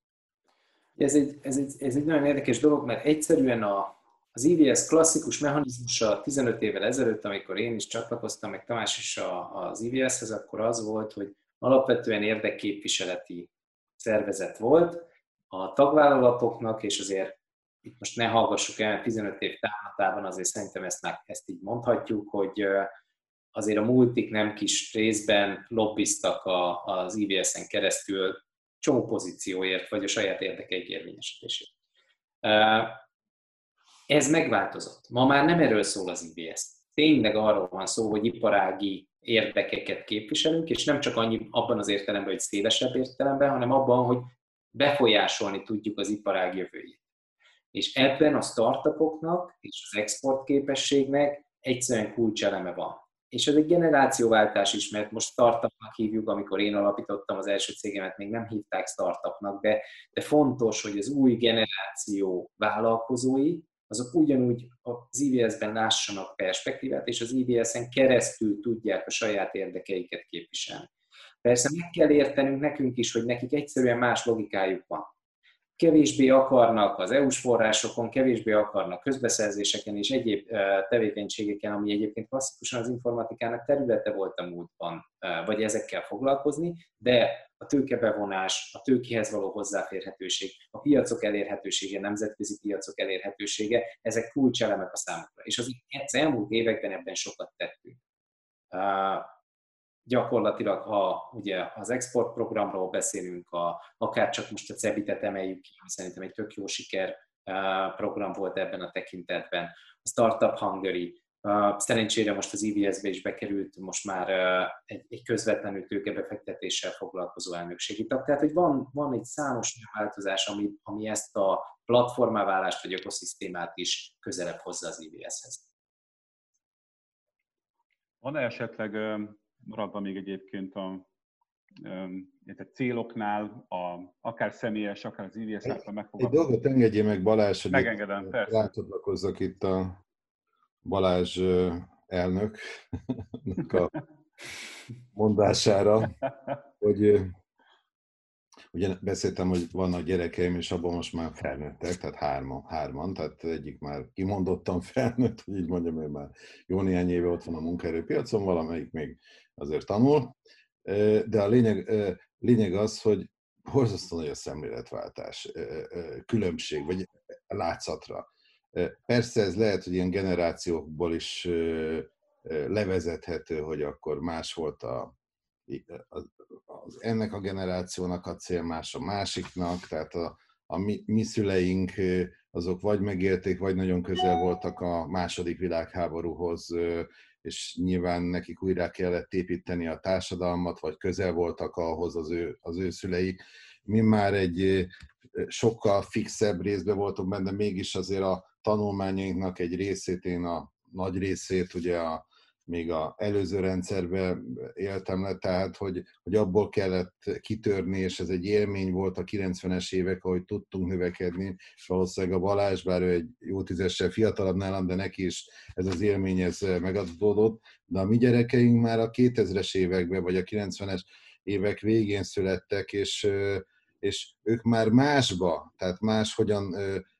Ez egy, ez, egy, ez egy nagyon érdekes dolog, mert egyszerűen a, az IVS klasszikus mechanizmusa 15 évvel ezelőtt, amikor én is csatlakoztam, meg Tamás is az IVS-hez, akkor az volt, hogy alapvetően érdekképviseleti szervezet volt, a tagvállalatoknak, és azért itt most ne hallgassuk el, 15 év távlatában azért szerintem ezt, ezt így mondhatjuk, hogy azért a multik nem kis részben lobbiztak a, az IVS-en keresztül csomó pozícióért, vagy a saját érdekeik érvényesítését. Ez megváltozott. Ma már nem erről szól az IVS. Tényleg arról van szó, hogy iparági érdekeket képviselünk, és nem csak annyi abban az értelemben, hogy szélesebb értelemben, hanem abban, hogy befolyásolni tudjuk az iparág jövőjét. És ebben a startupoknak és az exportképességnek egyszerűen kulcseleme van. És ez egy generációváltás is, mert most startupnak hívjuk, amikor én alapítottam az első cégemet, még nem hívták startupnak, de, de fontos, hogy az új generáció vállalkozói, azok ugyanúgy az IVS-ben lássanak perspektívát, és az IVS-en keresztül tudják a saját érdekeiket képviselni. Persze meg kell értenünk nekünk is, hogy nekik egyszerűen más logikájuk van kevésbé akarnak az EU-s forrásokon, kevésbé akarnak közbeszerzéseken és egyéb tevékenységeken, ami egyébként klasszikusan az informatikának területe volt a múltban, vagy ezekkel foglalkozni, de a tőkebevonás, a tőkéhez való hozzáférhetőség, a piacok elérhetősége, nemzetközi piacok elérhetősége, ezek kulcselemek a számukra. És az elmúlt években ebben sokat tettünk gyakorlatilag, ha ugye az export programról beszélünk, a, akár csak most a CEBIT-et emeljük ki, szerintem egy tök jó siker program volt ebben a tekintetben. A Startup Hungary, szerencsére most az IVS-be is bekerült most már egy, egy közvetlenül tőkebefektetéssel foglalkozó elnökségi tag. Tehát, hogy van, van egy számos változás, ami, ami ezt a platformáválást vagy ökoszisztémát is közelebb hozza az IVS-hez. Van-e esetleg maradva még egyébként a a céloknál, a, akár személyes, akár az IVS által megfogalmazott. Egy dolgot engedjél meg Balázs, hogy Megengedem, persze. Látodlakozzak itt a Balázs elnök a mondására, hogy ugye beszéltem, hogy vannak gyerekeim, és abban most már felnőttek, tehát hárman, hárman, tehát egyik már kimondottan felnőtt, hogy így mondjam, ő már jó néhány éve ott van a munkaerőpiacon, valamelyik még azért tanul, de a lényeg, lényeg az, hogy horzasztó nagy a szemléletváltás, különbség, vagy látszatra. Persze ez lehet, hogy ilyen generációkból is levezethető, hogy akkor más volt a, az, ennek a generációnak a cél, más a másiknak, tehát a, a mi, mi szüleink azok vagy megélték, vagy nagyon közel voltak a második világháborúhoz, és nyilván nekik újra kellett építeni a társadalmat, vagy közel voltak ahhoz az ő, az ő szülei. Mi már egy sokkal fixebb részbe voltunk benne, mégis azért a tanulmányainknak egy részét, én a nagy részét ugye a még a előző rendszerben éltem le, tehát hogy, hogy abból kellett kitörni, és ez egy élmény volt a 90-es évek, ahogy tudtunk növekedni, és valószínűleg a Balázs, bár ő egy jó tízessel fiatalabb nálam, de neki is ez az élmény ez megadódott, de a mi gyerekeink már a 2000-es években, vagy a 90-es évek végén születtek, és, és ők már másba, tehát máshogyan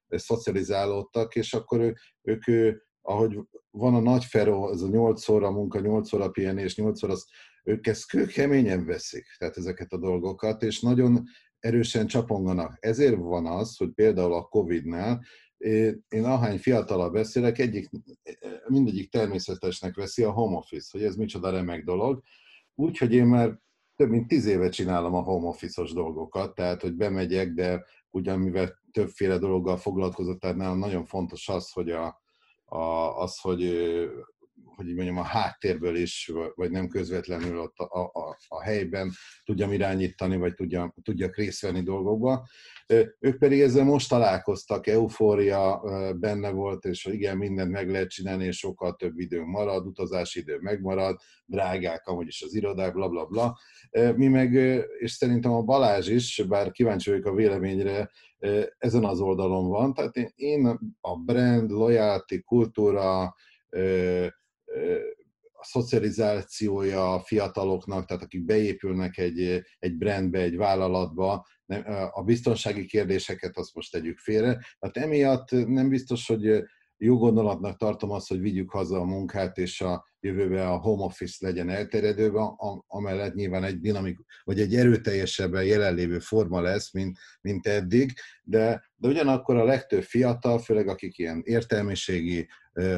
szocializálódtak, és akkor ők, ők ahogy van a nagy feró, ez a 8 óra munka, 8 óra pihenés, 8 óra, ők ezt kőkeményen veszik, tehát ezeket a dolgokat, és nagyon erősen csaponganak. Ezért van az, hogy például a Covid-nál én ahány fiatalabb beszélek, egyik, mindegyik természetesnek veszi a home office, hogy ez micsoda remek dolog. Úgyhogy én már több mint tíz éve csinálom a home office-os dolgokat, tehát hogy bemegyek, de ugyan mivel többféle dologgal foglalkozott, tehát nálam nagyon fontos az, hogy a, az, hogy, hogy mondjam, a háttérből is, vagy nem közvetlenül ott a, a, a helyben tudjam irányítani, vagy tudjam, tudjak részt venni dolgokba. Ők pedig ezzel most találkoztak, eufória benne volt, és igen, mindent meg lehet csinálni, és sokkal több időnk marad, utazási idő megmarad, drágák amúgy is az irodák, bla bla bla. Mi meg, és szerintem a Balázs is, bár kíváncsi vagyok a véleményre, ezen az oldalon van. Tehát én a brand, loyalty, kultúra, a szocializációja a fiataloknak, tehát akik beépülnek egy, egy brandbe, egy vállalatba, a biztonsági kérdéseket azt most tegyük félre. Hát emiatt nem biztos, hogy jó gondolatnak tartom azt, hogy vigyük haza a munkát, és a jövőben a home office legyen elterjedőben, amellett nyilván egy dinamik, vagy egy erőteljesebben jelenlévő forma lesz, mint, mint eddig, de, de ugyanakkor a legtöbb fiatal, főleg akik ilyen értelmiségi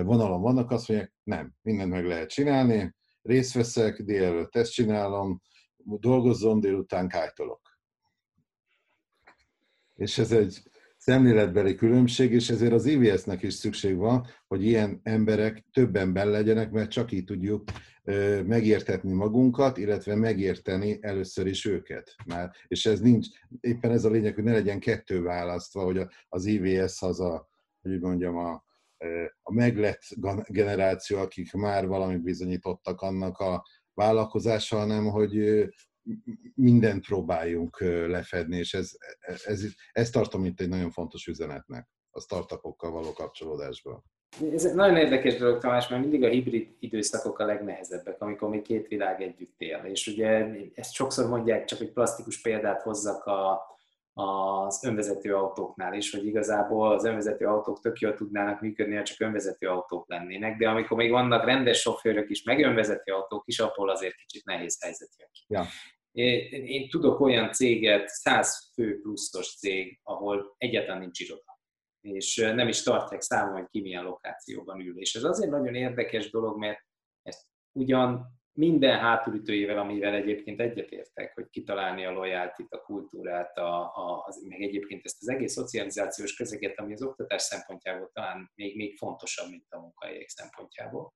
vonalon vannak, azt mondják, nem, mindent meg lehet csinálni, részt veszek, délelőtt ezt csinálom, dolgozzon, délután kájtolok. És ez egy, szemléletbeli különbség, és ezért az IVS-nek is szükség van, hogy ilyen emberek többen benne legyenek, mert csak így tudjuk megértetni magunkat, illetve megérteni először is őket. Már, és ez nincs, éppen ez a lényeg, hogy ne legyen kettő választva, hogy az IVS az a, hogy mondjam, a, a meglett generáció, akik már valamit bizonyítottak annak a vállalkozása, hanem hogy mindent próbáljunk lefedni, és ez, ez, ez tartom itt egy nagyon fontos üzenetnek a startupokkal való kapcsolódásban. Ez nagyon érdekes dolog, Tamás, mert mindig a hibrid időszakok a legnehezebbek, amikor még két világ együtt él. És ugye ezt sokszor mondják, csak egy plastikus példát hozzak a, az önvezető autóknál is, hogy igazából az önvezető autók tök jól tudnának működni, ha csak önvezető autók lennének, de amikor még vannak rendes sofőrök is, meg önvezető autók is, abból azért kicsit nehéz helyzet jön ki. Ja. Én, én tudok olyan céget, 100 fő pluszos cég, ahol egyáltalán nincs iroda. És nem is tartják számon, hogy ki milyen lokációban ül. És ez azért nagyon érdekes dolog, mert ezt ugyan minden hátulütőjével, amivel egyébként egyetértek, hogy kitalálni a loyaltit, a kultúrát, a, a, az, meg egyébként ezt az egész szocializációs közeget, ami az oktatás szempontjából talán még, még fontosabb, mint a munkahelyek szempontjából.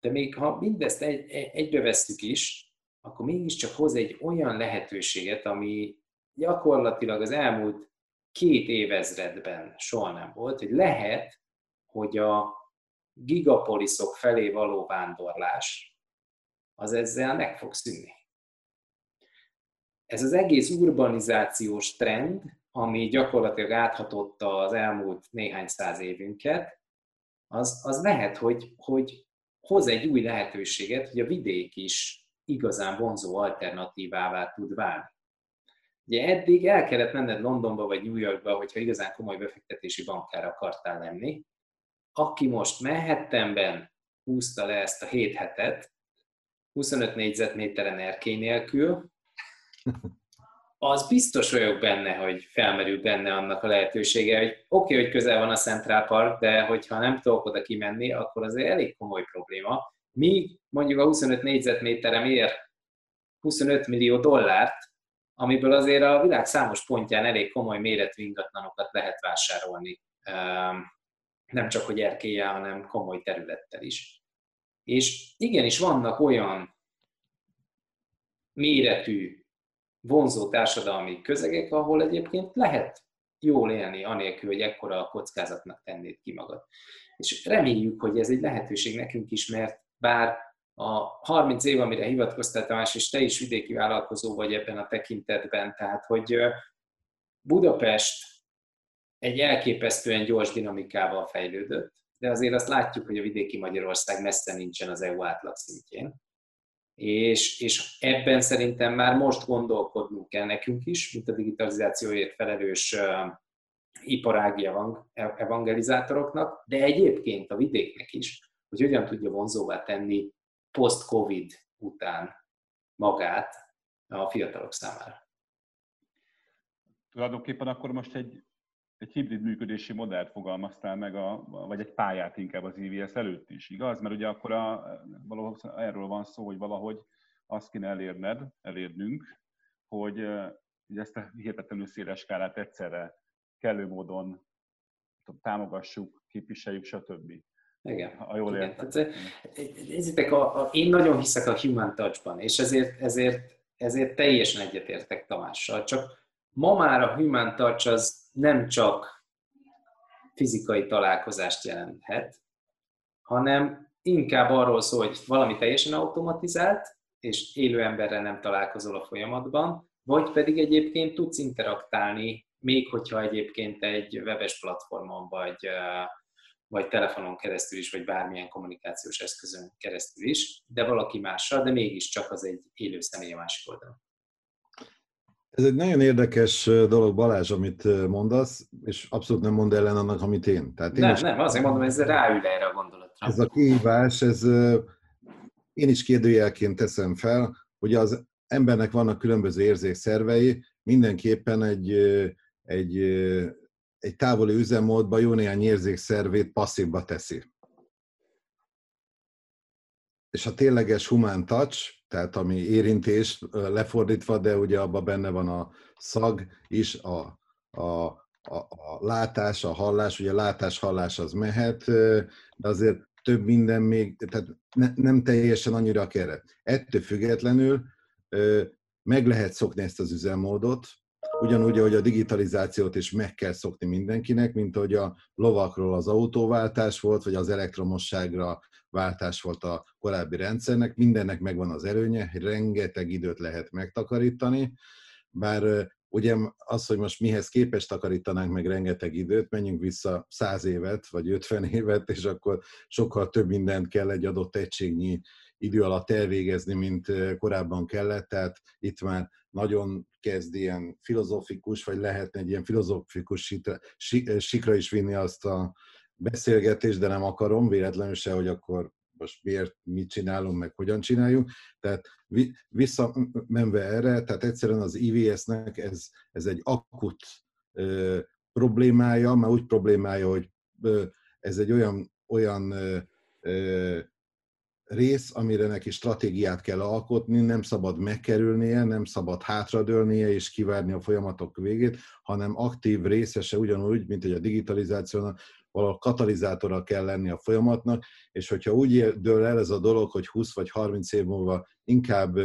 De még ha mindezt egy, egybe vesztük is, akkor mégiscsak hoz egy olyan lehetőséget, ami gyakorlatilag az elmúlt két évezredben soha nem volt, hogy lehet, hogy a gigapoliszok felé való vándorlás az ezzel meg fog szűnni. Ez az egész urbanizációs trend, ami gyakorlatilag áthatotta az elmúlt néhány száz évünket, az, az lehet, hogy, hogy hoz egy új lehetőséget, hogy a vidék is igazán vonzó alternatívává tud válni. Ugye eddig el kellett menned Londonba vagy New Yorkba, hogyha igazán komoly befektetési bankára akartál lenni. Aki most Manhattanben húzta le ezt a 7 hetet, 25 négyzetméteren erkély nélkül, az biztos vagyok benne, hogy felmerül benne annak a lehetősége, hogy oké, okay, hogy közel van a Central Park, de hogyha nem tudok oda kimenni, akkor azért elég komoly probléma, míg mondjuk a 25 négyzetméterem ér 25 millió dollárt, amiből azért a világ számos pontján elég komoly méretű ingatlanokat lehet vásárolni. Nem csak, hogy erkélye, hanem komoly területtel is. És igenis vannak olyan méretű, vonzó társadalmi közegek, ahol egyébként lehet jól élni, anélkül, hogy ekkora a kockázatnak tennéd ki magad. És reméljük, hogy ez egy lehetőség nekünk is, mert bár a 30 év, amire hivatkoztál Tamás, és te is vidéki vállalkozó vagy ebben a tekintetben, tehát hogy Budapest egy elképesztően gyors dinamikával fejlődött, de azért azt látjuk, hogy a vidéki Magyarország messze nincsen az EU átlag szintjén. És, és ebben szerintem már most gondolkodnunk kell nekünk is, mint a digitalizációért felelős iparági evangelizátoroknak, de egyébként a vidéknek is, hogy hogyan tudja vonzóvá tenni post-covid után magát a fiatalok számára. Tulajdonképpen akkor most egy, egy hibrid működési modellt fogalmaztál meg, a, vagy egy pályát inkább az IVS előtt is, igaz? Mert ugye akkor a, valószínűleg erről van szó, hogy valahogy azt kéne elérned, elérnünk, hogy, hogy ezt a hihetetlenül széles skálát egyszerre kellő módon támogassuk, képviseljük, stb. Igen. Ha jól Igen. értem. Nézzétek, a, a, én nagyon hiszek a human touchban, és ezért, ezért, ezért teljesen egyetértek Tamással. Csak ma már a human touch az nem csak fizikai találkozást jelenthet, hanem inkább arról szól, hogy valami teljesen automatizált, és élő emberrel nem találkozol a folyamatban, vagy pedig egyébként tudsz interaktálni, még hogyha egyébként egy webes platformon vagy vagy telefonon keresztül is, vagy bármilyen kommunikációs eszközön keresztül is, de valaki mással, de mégiscsak az egy élő személy a másik oldalon. Ez egy nagyon érdekes dolog, Balázs, amit mondasz, és abszolút nem mond ellen annak, amit én. Tehát én nem, is, nem, azért mondom, ez ráül erre a gondolatra. Ez a kihívás, ez én is kérdőjelként teszem fel, hogy az embernek vannak különböző érzékszervei, mindenképpen egy, egy, egy távoli üzemmódban jó néhány érzékszervét passzívba teszi. És a tényleges human touch, tehát ami érintés lefordítva, de ugye abban benne van a szag is, a, a, a, a látás, a hallás, ugye látás-hallás az mehet, de azért több minden még, tehát ne, nem teljesen annyira keret. Ettől függetlenül meg lehet szokni ezt az üzemmódot, ugyanúgy, ahogy a digitalizációt is meg kell szokni mindenkinek, mint hogy a lovakról az autóváltás volt, vagy az elektromosságra váltás volt a korábbi rendszernek, mindennek megvan az előnye, rengeteg időt lehet megtakarítani, bár ugye az, hogy most mihez képest takarítanánk meg rengeteg időt, menjünk vissza 100 évet, vagy 50 évet, és akkor sokkal több mindent kell egy adott egységnyi idő alatt elvégezni, mint korábban kellett, tehát itt már nagyon kezd ilyen filozófikus, vagy lehetne egy ilyen filozófikus sikra is vinni azt a beszélgetést, de nem akarom véletlenül se, hogy akkor most miért, mit csinálunk, meg hogyan csináljuk. Tehát visszamenve erre, tehát egyszerűen az IVS-nek ez, ez egy akut ö, problémája, már úgy problémája, hogy ö, ez egy olyan, olyan ö, ö, rész, amire neki stratégiát kell alkotni, nem szabad megkerülnie, nem szabad hátradőlnie és kivárni a folyamatok végét, hanem aktív részese ugyanúgy, mint hogy a digitalizációnak valahol katalizátora kell lenni a folyamatnak, és hogyha úgy dől el ez a dolog, hogy 20 vagy 30 év múlva inkább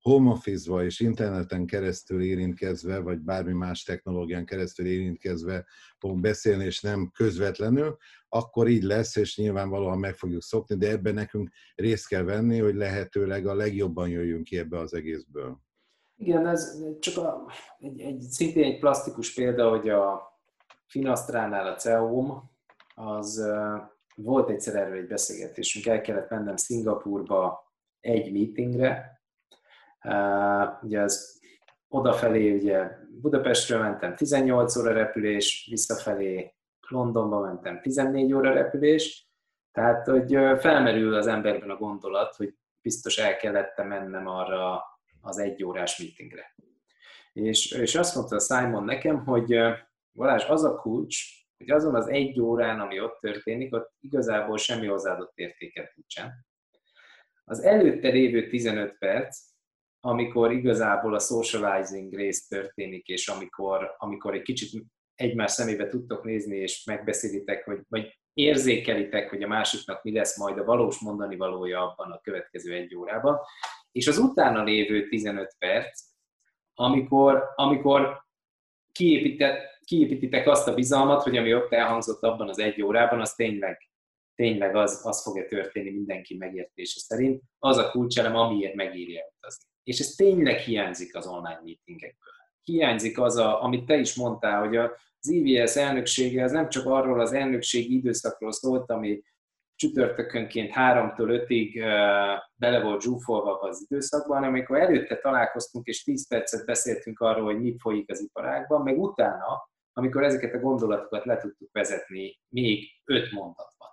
home office és interneten keresztül érintkezve, vagy bármi más technológián keresztül érintkezve fogunk beszélni, és nem közvetlenül, akkor így lesz, és nyilvánvalóan meg fogjuk szokni, de ebben nekünk részt kell venni, hogy lehetőleg a legjobban jöjjünk ki ebbe az egészből. Igen, ez csak a, egy, egy, szintén egy plastikus példa, hogy a Finasztránál a CEOM, az volt egyszer erről egy beszélgetésünk, el kellett mennem Szingapurba egy meetingre, ugye az odafelé ugye Budapestről mentem 18 óra repülés, visszafelé Londonba mentem 14 óra repülés, tehát hogy felmerül az emberben a gondolat, hogy biztos el kellett mennem arra az egy órás meetingre. És, és azt mondta Simon nekem, hogy Balázs, az a kulcs, hogy azon az egy órán, ami ott történik, ott igazából semmi hozzáadott értéket nincsen. Az előtte lévő 15 perc, amikor igazából a socializing rész történik, és amikor, amikor egy kicsit egymás szemébe tudtok nézni, és megbeszélitek, hogy, vagy érzékelitek, hogy a másiknak mi lesz majd a valós mondani valója abban a következő egy órában, és az utána lévő 15 perc, amikor, amikor kiépítitek azt a bizalmat, hogy ami ott elhangzott abban az egy órában, az tényleg, tényleg az, az fog-e történni mindenki megértése szerint, az a kulcselem, amiért megírja utazni. És ez tényleg hiányzik az online meetingekből. Hiányzik az, a, amit te is mondtál, hogy az IVS elnöksége az nem csak arról az elnökségi időszakról szólt, ami csütörtökönként 3-tól 5-ig bele volt zsúfolva az időszakban, hanem amikor előtte találkoztunk és 10 percet beszéltünk arról, hogy mi folyik az iparágban, meg utána, amikor ezeket a gondolatokat le tudtuk vezetni még 5 mondatban.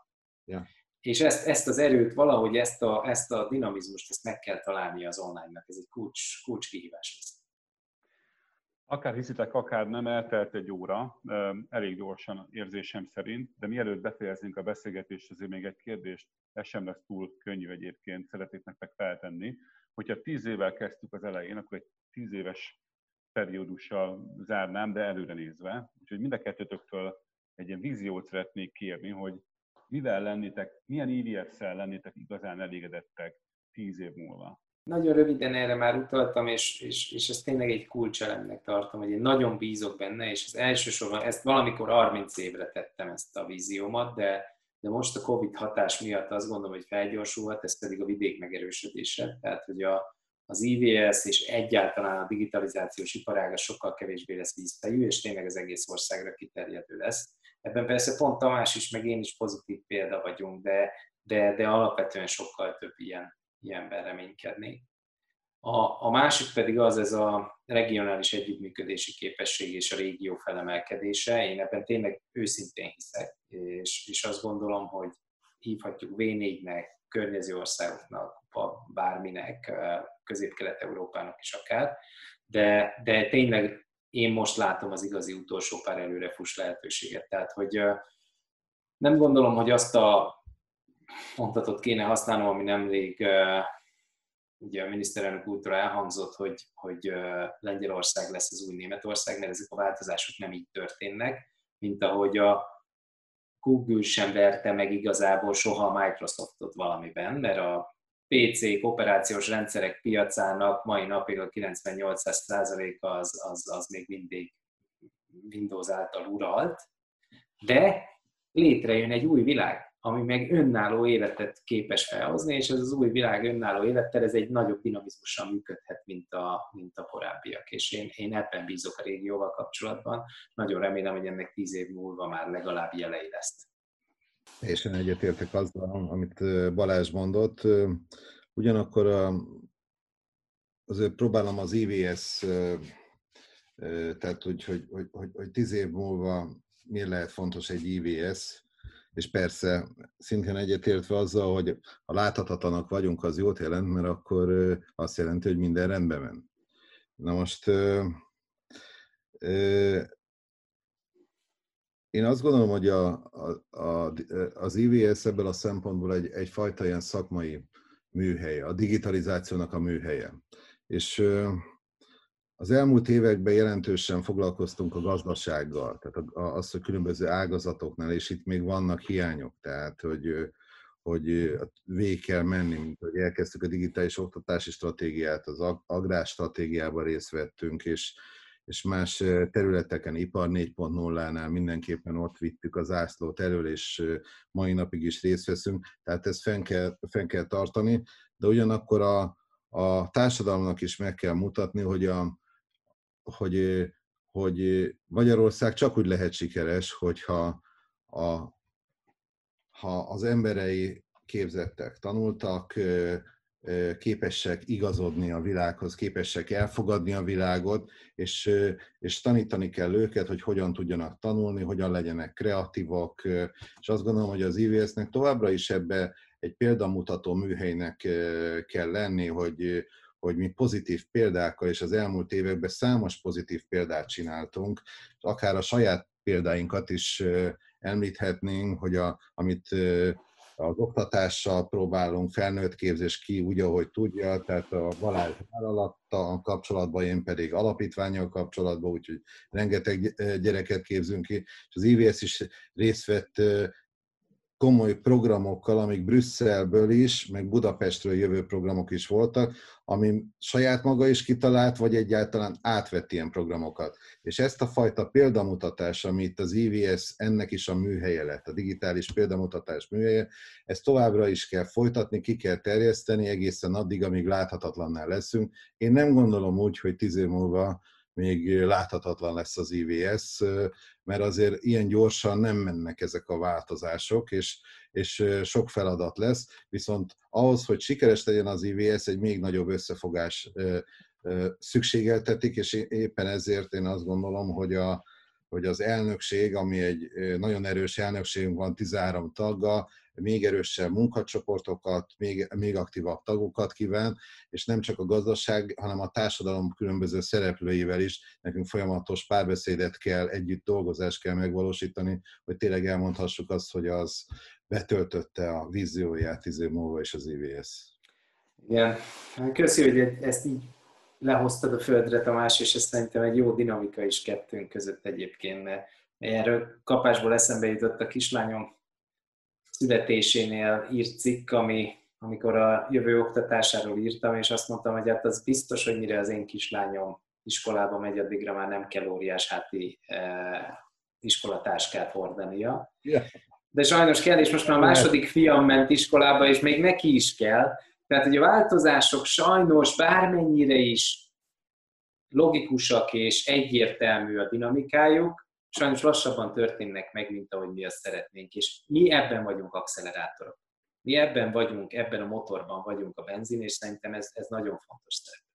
Ja. És ezt, ezt az erőt, valahogy ezt a, ezt a dinamizmust, ezt meg kell találni az online-nak. Ez egy kulcs, kulcs kihívás lesz. Akár hiszitek, akár nem, eltelt egy óra, elég gyorsan érzésem szerint, de mielőtt befejezünk a beszélgetést, azért még egy kérdést, ez sem lesz túl könnyű egyébként, szeretnék nektek feltenni. Hogyha tíz évvel kezdtük az elején, akkor egy tíz éves periódussal zárnám, de előre nézve. Úgyhogy mind a kettőtöktől egy ilyen víziót szeretnék kérni, hogy mivel lennétek, milyen IVS-szel lennétek igazán elégedettek tíz év múlva. Nagyon röviden erre már utaltam, és, és, és ezt tényleg egy kulcselemnek tartom, hogy én nagyon bízok benne, és az elsősorban ezt valamikor 30 évre tettem ezt a víziómat, de, de most a Covid hatás miatt azt gondolom, hogy felgyorsulhat, ez pedig a vidék megerősödése. Tehát, hogy a, az IVS és egyáltalán a digitalizációs iparága sokkal kevésbé lesz vízfejű, és tényleg az egész országra kiterjedő lesz. Ebben persze pont Tamás is, meg én is pozitív példa vagyunk, de, de, de alapvetően sokkal több ilyen ilyenben reménykedni. A, a másik pedig az, ez a regionális együttműködési képesség és a régió felemelkedése. Én ebben tényleg őszintén hiszek, és, és azt gondolom, hogy hívhatjuk V4-nek, környező országoknak, bárminek, közép-kelet-európának is akár, de, de tényleg én most látom az igazi utolsó pár előre fuss lehetőséget. Tehát, hogy nem gondolom, hogy azt a mondatot kéne használnom, ami nemrég ugye a miniszterelnök útra elhangzott, hogy, hogy Lengyelország lesz az új Németország, mert ezek a változások nem így történnek, mint ahogy a Google sem verte meg igazából soha a Microsoftot valamiben, mert a PC operációs rendszerek piacának mai napig a 98%-a az, az, az még mindig Windows által uralt, de létrejön egy új világ ami meg önálló életet képes felhozni, és ez az új világ önálló élettel, ez egy nagyobb dinamizmussal működhet, mint a, mint a korábbiak. És én, én ebben bízok a régióval kapcsolatban. Nagyon remélem, hogy ennek tíz év múlva már legalább jelei lesz. Én egyetértek azzal, amit Balázs mondott. Ugyanakkor a, azért próbálom az IVS, tehát hogy, hogy, hogy, hogy, hogy tíz év múlva miért lehet fontos egy IVS, és persze szintén egyetértve azzal, hogy ha láthatatlanak vagyunk, az jót jelent, mert akkor azt jelenti, hogy minden rendben van. Na most én azt gondolom, hogy a, a, a, az IVS ebből a szempontból egy, egyfajta ilyen szakmai műhelye, a digitalizációnak a műhelye. És az elmúlt években jelentősen foglalkoztunk a gazdasággal, tehát az, hogy különböző ágazatoknál, és itt még vannak hiányok, tehát hogy, hogy végig kell menni, mint hogy elkezdtük a digitális oktatási stratégiát, az agrárstratégiában részt vettünk, és, és más területeken, ipar 4.0-nál mindenképpen ott vittük az ászlót elől, és mai napig is részt veszünk, tehát ezt fenn kell, fenn kell tartani, de ugyanakkor a, a társadalomnak is meg kell mutatni, hogy a, hogy, hogy Magyarország csak úgy lehet sikeres, hogyha a, ha az emberei képzettek, tanultak, képesek igazodni a világhoz, képesek elfogadni a világot, és, és tanítani kell őket, hogy hogyan tudjanak tanulni, hogyan legyenek kreatívak, és azt gondolom, hogy az IVS-nek továbbra is ebbe egy példamutató műhelynek kell lenni, hogy, hogy mi pozitív példákkal, és az elmúlt években számos pozitív példát csináltunk, akár a saját példáinkat is említhetnénk, hogy a, amit az oktatással próbálunk, felnőtt képzés ki úgy, ahogy tudja, tehát a Balázs vállalattal kapcsolatban, én pedig alapítványok kapcsolatban, úgyhogy rengeteg gyereket képzünk ki, és az IVS is részt vett komoly programokkal, amik Brüsszelből is, meg Budapestről jövő programok is voltak, ami saját maga is kitalált, vagy egyáltalán átvett ilyen programokat. És ezt a fajta példamutatás, amit az IVS ennek is a műhelye lett, a digitális példamutatás műhelye, ezt továbbra is kell folytatni, ki kell terjeszteni egészen addig, amíg láthatatlannál leszünk. Én nem gondolom úgy, hogy tíz év múlva még láthatatlan lesz az IVS, mert azért ilyen gyorsan nem mennek ezek a változások, és, és sok feladat lesz, viszont ahhoz, hogy sikeres legyen az IVS, egy még nagyobb összefogás szükségeltetik, és éppen ezért én azt gondolom, hogy, a, hogy az elnökség, ami egy nagyon erős elnökségünk van 13 taggal, még erősebb munkacsoportokat, még, még aktívabb tagokat kíván, és nem csak a gazdaság, hanem a társadalom különböző szereplőivel is nekünk folyamatos párbeszédet kell, együtt dolgozást kell megvalósítani, hogy tényleg elmondhassuk azt, hogy az betöltötte a vízióját tíz év múlva is az IVS. Igen, köszi, hogy ezt így lehoztad a földre, Tamás, és ez szerintem egy jó dinamika is kettőnk között egyébként, mert erről kapásból eszembe jutott a kislányom születésénél írt cikk, ami, amikor a jövő oktatásáról írtam, és azt mondtam, hogy hát az biztos, hogy mire az én kislányom iskolába megy, addigra már nem kell óriás háti eh, iskolatáskát hordania. Yeah. De sajnos kell, és most már a második fiam ment iskolába, és még neki is kell. Tehát, hogy a változások sajnos bármennyire is logikusak és egyértelmű a dinamikájuk, sajnos lassabban történnek meg, mint ahogy mi azt szeretnénk, és mi ebben vagyunk accelerátorok. Mi ebben vagyunk, ebben a motorban vagyunk a benzin, és szerintem ez, ez nagyon fontos szerep.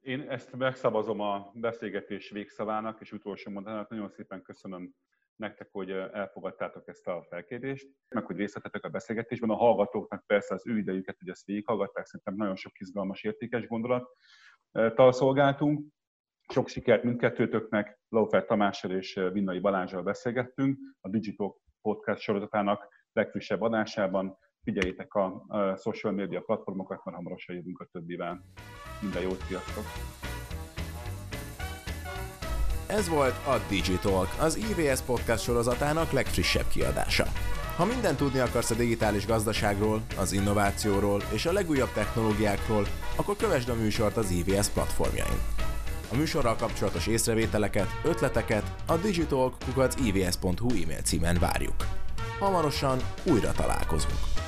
Én ezt megszavazom a beszélgetés végszavának, és utolsó mondatának. Nagyon szépen köszönöm nektek, hogy elfogadtátok ezt a felkérést, meg hogy részt a beszélgetésben. A hallgatóknak persze az ő idejüket, hogy ezt végighallgatták, szerintem nagyon sok izgalmas, értékes gondolattal szolgáltunk. Sok sikert mindkettőtöknek, Laufer Tamással és Vinnai Balázsral beszélgettünk a Digital Podcast sorozatának legfrissebb adásában. Figyeljétek a social media platformokat, mert hamarosan jövünk a többivel. Minden jót, sziasztok! Ez volt a Digitalk, az IVS podcast sorozatának legfrissebb kiadása. Ha mindent tudni akarsz a digitális gazdaságról, az innovációról és a legújabb technológiákról, akkor kövesd a műsort az IVS platformjain. A műsorral kapcsolatos észrevételeket, ötleteket a digitalk.ivs.hu e-mail címen várjuk. Hamarosan újra találkozunk.